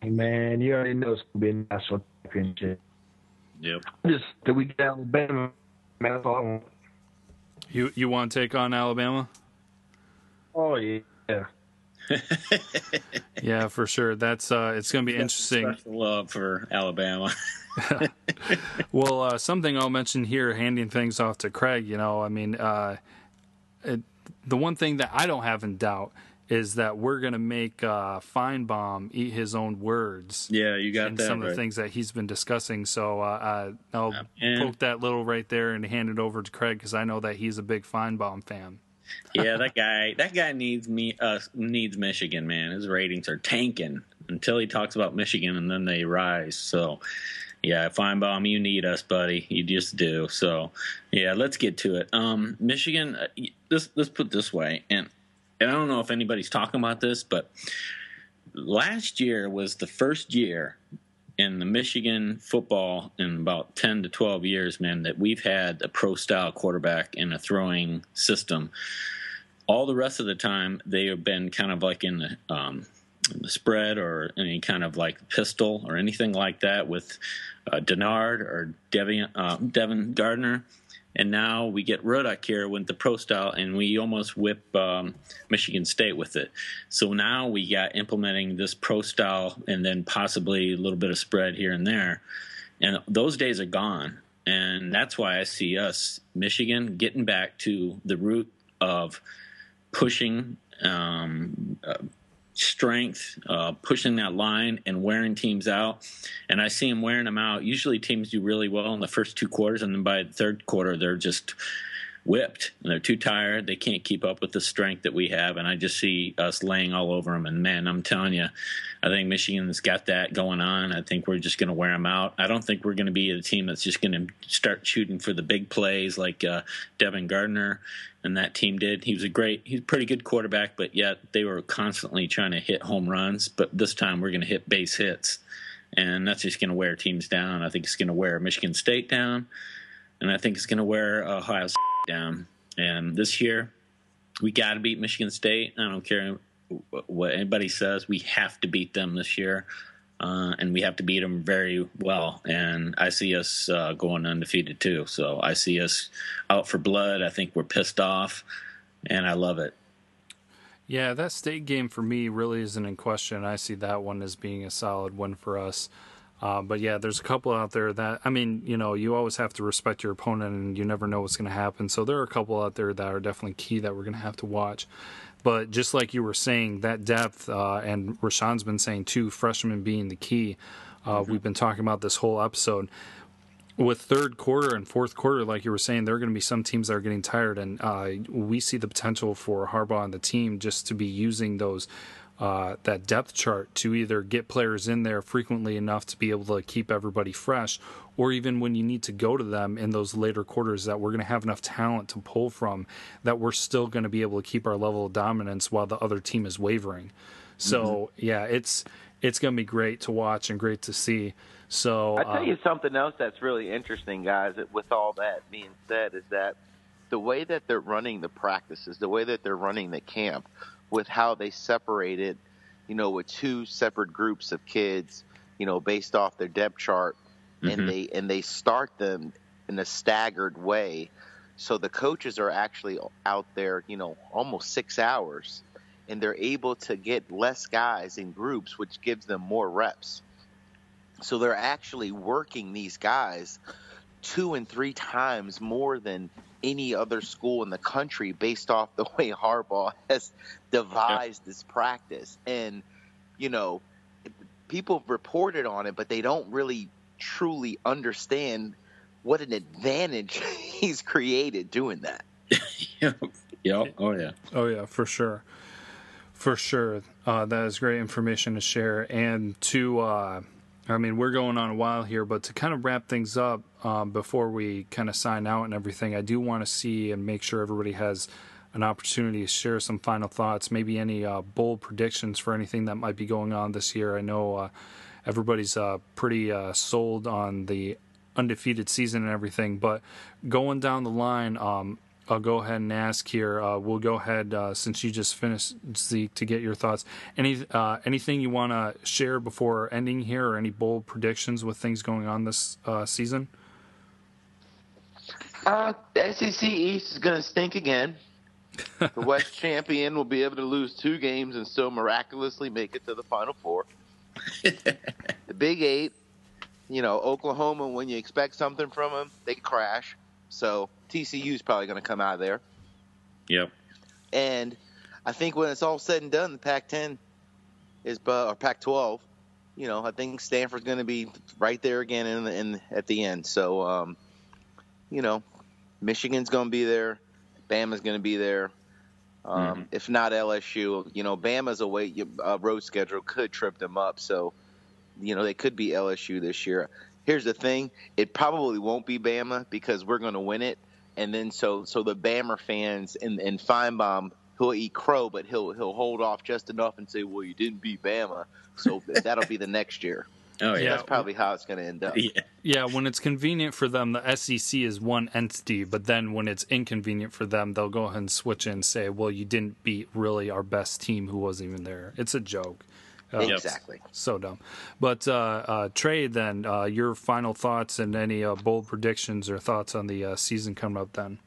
Man, you already know it's gonna be a national championship. Yep. Just that we get Alabama, man, that's all I want. You you want to take on Alabama? Oh yeah. yeah, for sure. That's uh, it's going to be interesting. love for Alabama. well, uh, something I'll mention here, handing things off to Craig. You know, I mean, uh, it, the one thing that I don't have in doubt is that we're going to make uh, Finebaum eat his own words. Yeah, you got that. Some right. of the things that he's been discussing. So uh, I'll and, poke that little right there and hand it over to Craig because I know that he's a big Finebaum fan. yeah, that guy. That guy needs me. Uh, needs Michigan. Man, his ratings are tanking until he talks about Michigan, and then they rise. So, yeah, Finebaum, you need us, buddy. You just do. So, yeah, let's get to it. Um, Michigan. Uh, let's let's put this way, and and I don't know if anybody's talking about this, but last year was the first year in the Michigan football in about 10 to 12 years, man, that we've had a pro style quarterback in a throwing system. All the rest of the time, they have been kind of like in the, um, the spread or any kind of like pistol or anything like that with uh, Denard or Devin, uh, Devin Gardner and now we get Rudock here with the pro style, and we almost whip um, Michigan State with it. So now we got implementing this pro style, and then possibly a little bit of spread here and there, and those days are gone. And that's why I see us, Michigan, getting back to the root of pushing um, uh, strength, uh, pushing that line and wearing teams out. And I see them wearing them out. Usually teams do really well in the first two quarters, and then by the third quarter, they're just whipped. And they're too tired. They can't keep up with the strength that we have. And I just see us laying all over them. And man, I'm telling you, I think Michigan's got that going on. I think we're just going to wear them out. I don't think we're going to be a team that's just going to start shooting for the big plays like uh, Devin Gardner and that team did. He was a great, he's a pretty good quarterback, but yet they were constantly trying to hit home runs. But this time we're going to hit base hits. And that's just going to wear teams down. I think it's going to wear Michigan State down. And I think it's going to wear Ohio State down. And this year, we got to beat Michigan State. I don't care what anybody says. We have to beat them this year, uh, and we have to beat them very well. And I see us uh, going undefeated too. So I see us out for blood. I think we're pissed off, and I love it. Yeah, that state game for me really isn't in question. I see that one as being a solid win for us. Uh, but yeah, there's a couple out there that I mean, you know, you always have to respect your opponent, and you never know what's going to happen. So there are a couple out there that are definitely key that we're going to have to watch. But just like you were saying, that depth, uh, and Rashawn's been saying too, freshmen being the key. Uh, mm-hmm. We've been talking about this whole episode. With third quarter and fourth quarter, like you were saying, there are going to be some teams that are getting tired, and uh, we see the potential for Harbaugh and the team just to be using those uh, that depth chart to either get players in there frequently enough to be able to keep everybody fresh, or even when you need to go to them in those later quarters, that we're going to have enough talent to pull from that we're still going to be able to keep our level of dominance while the other team is wavering. So mm-hmm. yeah, it's it's going to be great to watch and great to see. So I tell um, you something else that's really interesting, guys. With all that being said, is that the way that they're running the practices, the way that they're running the camp with how they separated, you know, with two separate groups of kids, you know, based off their depth chart, mm-hmm. and they and they start them in a staggered way. So the coaches are actually out there, you know, almost six hours, and they're able to get less guys in groups, which gives them more reps. So they're actually working these guys two and three times more than any other school in the country based off the way Harbaugh has devised this practice. And, you know, people have reported on it, but they don't really truly understand what an advantage he's created doing that. yeah. yeah. Oh, yeah. Oh, yeah, for sure. For sure. Uh, that is great information to share. And to, uh, I mean, we're going on a while here, but to kind of wrap things up um, before we kind of sign out and everything, I do want to see and make sure everybody has an opportunity to share some final thoughts, maybe any uh, bold predictions for anything that might be going on this year. I know uh, everybody's uh, pretty uh, sold on the undefeated season and everything, but going down the line, um, I'll go ahead and ask here. Uh, we'll go ahead uh, since you just finished Zeke to get your thoughts. Any uh, anything you want to share before ending here, or any bold predictions with things going on this uh, season? Uh, the SEC East is going to stink again. the West champion will be able to lose two games and still miraculously make it to the Final Four. the Big Eight, you know, Oklahoma. When you expect something from them, they crash. So TCU is probably going to come out of there. Yep. And I think when it's all said and done, the Pac-10 is or Pac-12. You know, I think Stanford's going to be right there again in the in at the end. So, um, you know, Michigan's going to be there. Bama's going to be there. Um, mm-hmm. If not LSU, you know, Bama's away uh, road schedule could trip them up. So, you know, they could be LSU this year. Here's the thing: it probably won't be Bama because we're going to win it, and then so so the Bama fans and and Finebaum he'll eat crow, but he'll he'll hold off just enough and say, "Well, you didn't beat Bama, so that'll be the next year." Oh yeah, that's probably how it's going to end up. Yeah. yeah, when it's convenient for them, the SEC is one entity, but then when it's inconvenient for them, they'll go ahead and switch in and say, "Well, you didn't beat really our best team who wasn't even there." It's a joke. Uh, exactly. So dumb. But uh, uh, Trey, then uh, your final thoughts and any uh, bold predictions or thoughts on the uh, season coming up then.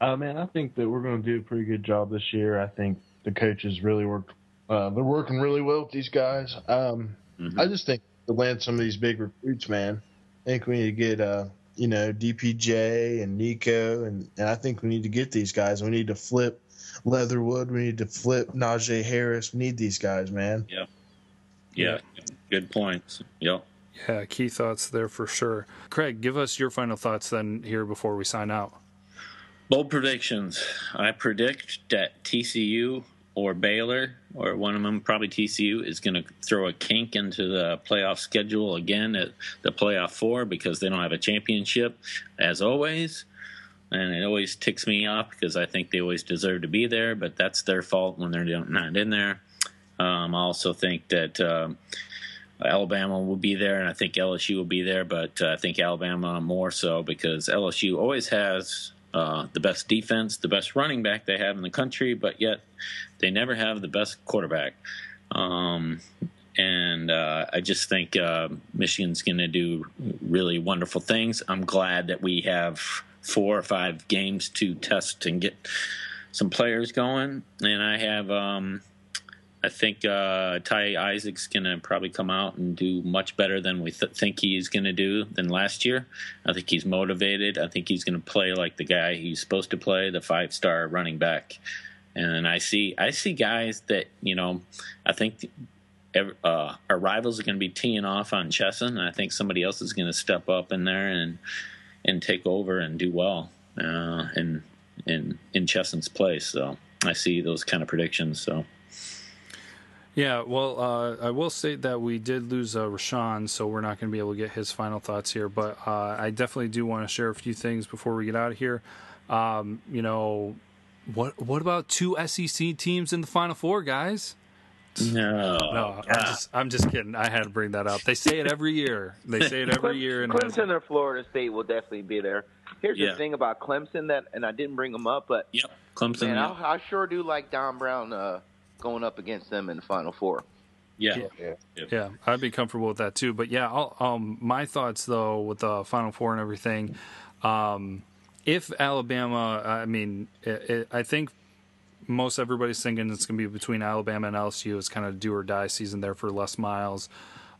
Uh, man, I think that we're going to do a pretty good job this year. I think the coaches really worked. Uh, they're working really well with these guys. Um, mm-hmm. I just think to land some of these big recruits, man. I think we need to get, uh, you know, DPJ and Nico, and, and I think we need to get these guys. We need to flip Leatherwood. We need to flip Najee Harris. We need these guys, man. Yeah. Yeah. Good points. Yep. Yeah, key thoughts there for sure. Craig, give us your final thoughts then here before we sign out. Bold predictions. I predict that TCU or Baylor or one of them, probably TCU, is going to throw a kink into the playoff schedule again at the playoff four because they don't have a championship, as always. And it always ticks me off because I think they always deserve to be there, but that's their fault when they're not in there. Um, I also think that. Um, Alabama will be there, and I think LSU will be there, but uh, I think Alabama more so because LSU always has uh, the best defense, the best running back they have in the country, but yet they never have the best quarterback. Um, and uh, I just think uh, Michigan's going to do really wonderful things. I'm glad that we have four or five games to test and get some players going. And I have um, I think uh, Ty Isaac's going to probably come out and do much better than we th- think he's going to do than last year. I think he's motivated. I think he's going to play like the guy he's supposed to play, the five star running back. And I see, I see guys that you know, I think uh, our rivals are going to be teeing off on Chesson. I think somebody else is going to step up in there and and take over and do well uh, in in in Chesson's place. So I see those kind of predictions. So. Yeah, well, uh, I will say that we did lose uh, Rashawn, so we're not going to be able to get his final thoughts here. But uh, I definitely do want to share a few things before we get out of here. Um, you know, what what about two SEC teams in the Final Four, guys? No, no, I'm just, I'm just kidding. I had to bring that up. They say it every year. They say it every year. And Clemson or Florida State will definitely be there. Here's yeah. the thing about Clemson that, and I didn't bring them up, but yep, Clemson. Man, I, I, sure do like Don Brown uh, going up against them in the Final Four. Yeah. Yeah. yeah, yeah. I'd be comfortable with that too. But yeah, I'll, um, my thoughts though with the Final Four and everything. Um, if Alabama, I mean, it, it, I think most everybody's thinking it's going to be between Alabama and LSU. It's kind of do or die season there for Les Miles.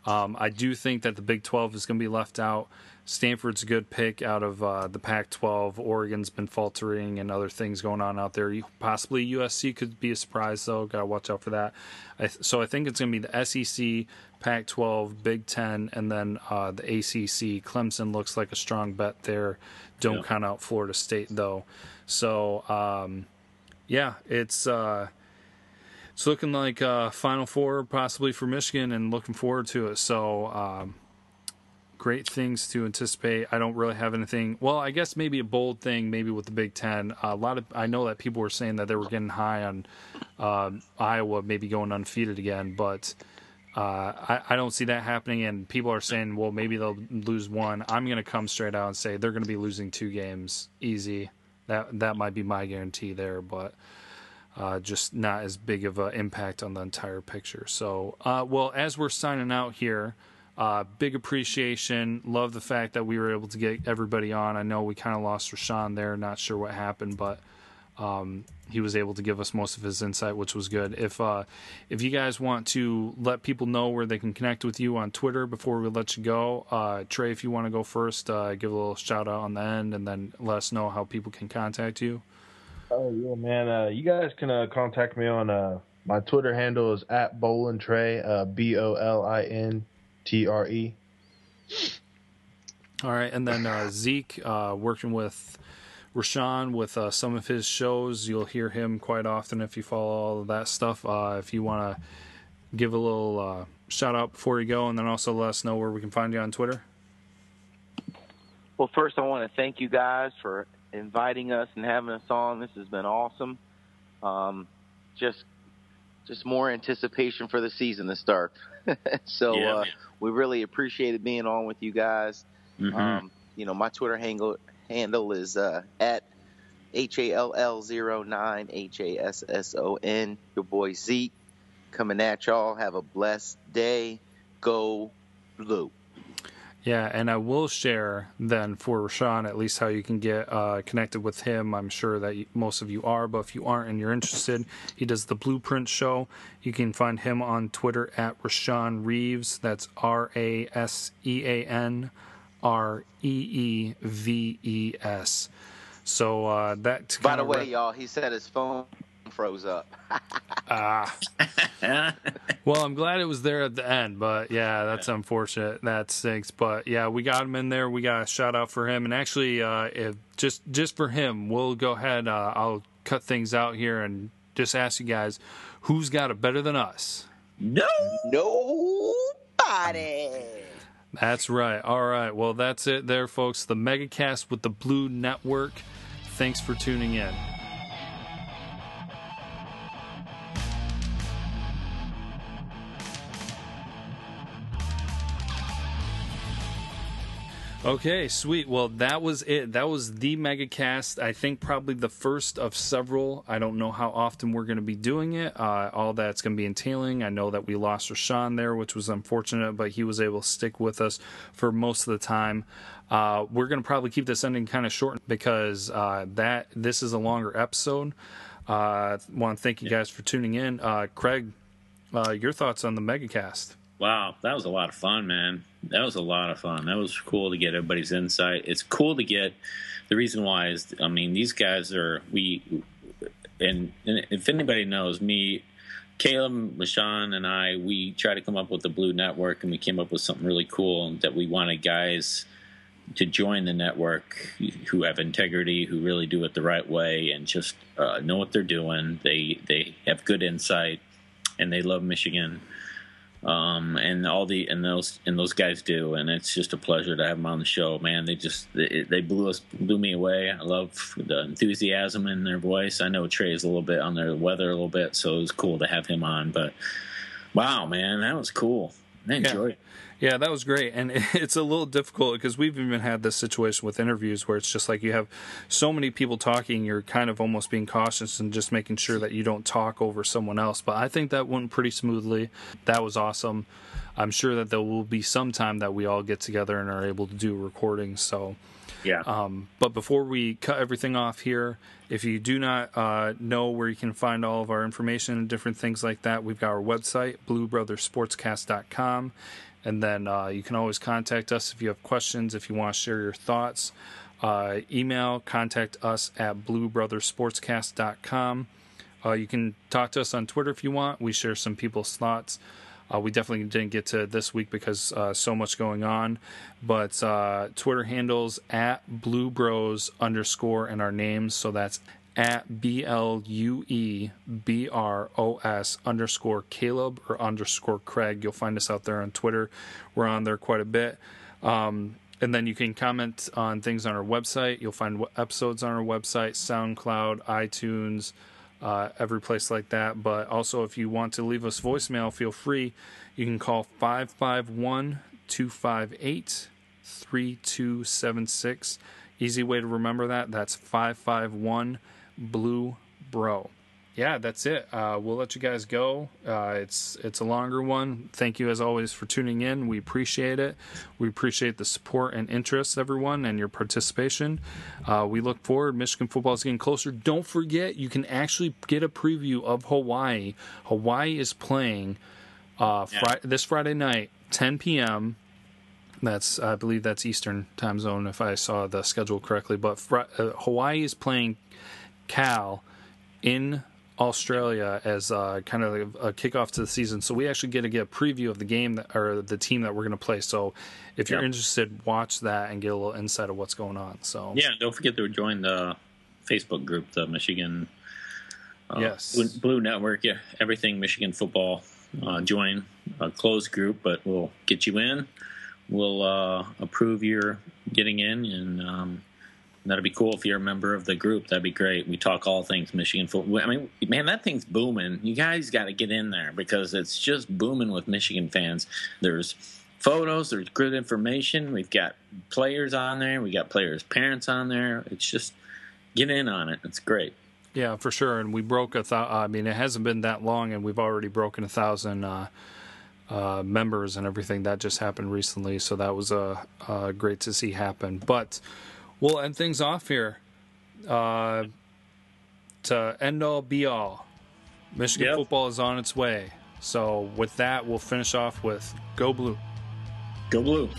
Um, I do think that the Big 12 is going to be left out. Stanford's a good pick out of uh, the Pac 12. Oregon's been faltering and other things going on out there. Possibly USC could be a surprise, though. Got to watch out for that. I th- so I think it's going to be the SEC, Pac 12, Big 10, and then uh, the ACC. Clemson looks like a strong bet there. Don't yeah. count out Florida State, though. So, um, yeah, it's. Uh, it's looking like uh, Final Four possibly for Michigan, and looking forward to it. So, um, great things to anticipate. I don't really have anything. Well, I guess maybe a bold thing, maybe with the Big Ten. a lot of I know that people were saying that they were getting high on uh, Iowa, maybe going undefeated again, but uh, I, I, don't see that happening. And people are saying, well, maybe they'll lose one. I'm going to come straight out and say they're going to be losing two games easy. That that might be my guarantee there, but. Uh, just not as big of an impact on the entire picture. So, uh, well, as we're signing out here, uh, big appreciation. Love the fact that we were able to get everybody on. I know we kind of lost Rashawn there. Not sure what happened, but um, he was able to give us most of his insight, which was good. If uh, if you guys want to let people know where they can connect with you on Twitter before we let you go, uh, Trey, if you want to go first, uh, give a little shout out on the end, and then let us know how people can contact you. Oh yeah, man. Uh, you guys can uh, contact me on uh, my Twitter handle is at Bolin Trey, uh, B O L I N T R E. All right, and then uh, Zeke uh, working with Rashawn with uh, some of his shows. You'll hear him quite often if you follow all of that stuff. Uh, if you want to give a little uh, shout out before you go, and then also let us know where we can find you on Twitter. Well, first, I want to thank you guys for inviting us and having us on. This has been awesome. Um, just, just more anticipation for the season to start. so Yeah, uh, we really appreciated being on with you guys. Mhm. Um, you know, my Twitter handle handle is uh, at H A L L zero nine H A S S O N. Your boy Zeke coming at y'all. Have a blessed day. Go blue. Yeah, and I will share then for Rashawn at least how you can get uh, connected with him. I'm sure that you, most of you are, but if you aren't and you're interested, he does the Blueprint Show. You can find him on Twitter at Rashawn Reeves. That's R A S E A N R E E V E S. So uh, that. By the way, re- y'all, he said his phone froze up. Ah. Well, I'm glad it was there at the end, but yeah, that's unfortunate. That stinks. But yeah, we got him in there. We got a shout out for him, and actually, uh, if just just for him, we'll go ahead. Uh, I'll cut things out here and just ask you guys, who's got it better than us? no. Nobody. That's right. All right. Well, that's it there, folks. The MegaCast with the Blue Network. Thanks for tuning in. Okay, sweet. Well, that was it. That was the MegaCast. I think probably the first of several. I don't know how often we're going to be doing it. Uh, all that's going to be entailing. I know that we lost Rashawn there, which was unfortunate, but he was able to stick with us for most of the time. Uh, we're going to probably keep this ending kind of short because uh, that this is a longer episode. Uh, Want to thank you guys for tuning in. Uh, Craig, uh, your thoughts on the MegaCast? Wow, that was a lot of fun, man. That was a lot of fun. That was cool to get everybody's insight. It's cool to get. The reason why is, I mean, these guys are we, and, and if anybody knows me, Caleb, Rashawn, and I, we try to come up with the Blue Network, and we came up with something really cool that we wanted guys to join the network who have integrity, who really do it the right way, and just uh, know what they're doing. They they have good insight, and they love Michigan um, and all the and those and those guys do, and it's just a pleasure to have them on the show. Man, they just they, they blew us blew me away. I love the enthusiasm in their voice. I know Trey is a little bit on their weather a little bit, so it was cool to have him on. But wow, man, that was cool. I enjoyed it. Yeah, that was great. And it's a little difficult because we've even had this situation with interviews where it's just like you have so many people talking, you're kind of almost being cautious and just making sure that you don't talk over someone else. But I think that went pretty smoothly. That was awesome. I'm sure that there will be some time that we all get together and are able to do recordings. So, Yeah. um, but before we cut everything off here, if you do not uh, know where you can find all of our information and different things like that, we've got our website, bluebrothersportscast.com. And then uh, you can always contact us if you have questions, if you want to share your thoughts. Uh, email, contact us at bluebrothersportscast.com. Uh, you can talk to us on Twitter if you want. We share some people's thoughts. Uh, we definitely didn't get to this week because uh, so much going on. But uh, Twitter handles at Blue Bros underscore and our names. So that's at B L U E B R O S underscore Caleb or underscore Craig. You'll find us out there on Twitter. We're on there quite a bit. Um, and then you can comment on things on our website. You'll find episodes on our website, SoundCloud, iTunes, uh, every place like that. But also, if you want to leave us voicemail, feel free. You can call 551 258 3276. Easy way to remember that. That's 551 Blue Bro. Yeah, that's it. Uh, we'll let you guys go. Uh, it's it's a longer one. Thank you as always for tuning in. We appreciate it. We appreciate the support and interest, everyone, and your participation. Uh, we look forward. Michigan football is getting closer. Don't forget, you can actually get a preview of Hawaii. Hawaii is playing uh, Fri- this Friday night, 10 p.m. That's I believe that's Eastern time zone if I saw the schedule correctly. But uh, Hawaii is playing Cal in Australia as uh, kind of a kickoff to the season. So we actually get to get a preview of the game that, or the team that we're going to play. So if you're Yep. interested, watch that and get a little insight of what's going on. So Yeah, don't forget to join the Facebook group, the Michigan uh, Yes. Blue, Blue Network. Yeah, everything Michigan football. Uh, join a closed group, but we'll get you in. We'll uh, approve your getting in, and um, that'd be cool if you're a member of the group. That'd be great. We talk all things Michigan football. I mean, man, that thing's booming. You guys got to get in there because it's just booming with Michigan fans. There's photos, there's good information. We've got players on there. We got players' parents on there. It's just get in on it. It's great. Yeah, for sure. And we broke a thou- I mean, it hasn't been that long, and we've already broken a thousand uh, uh, members and everything. That just happened recently, so that was uh, uh, great to see happen. But we'll end things off here. Uh, to end all, be all. Michigan Yep. football is on its way. So with that, we'll finish off with Go Blue. Go blue.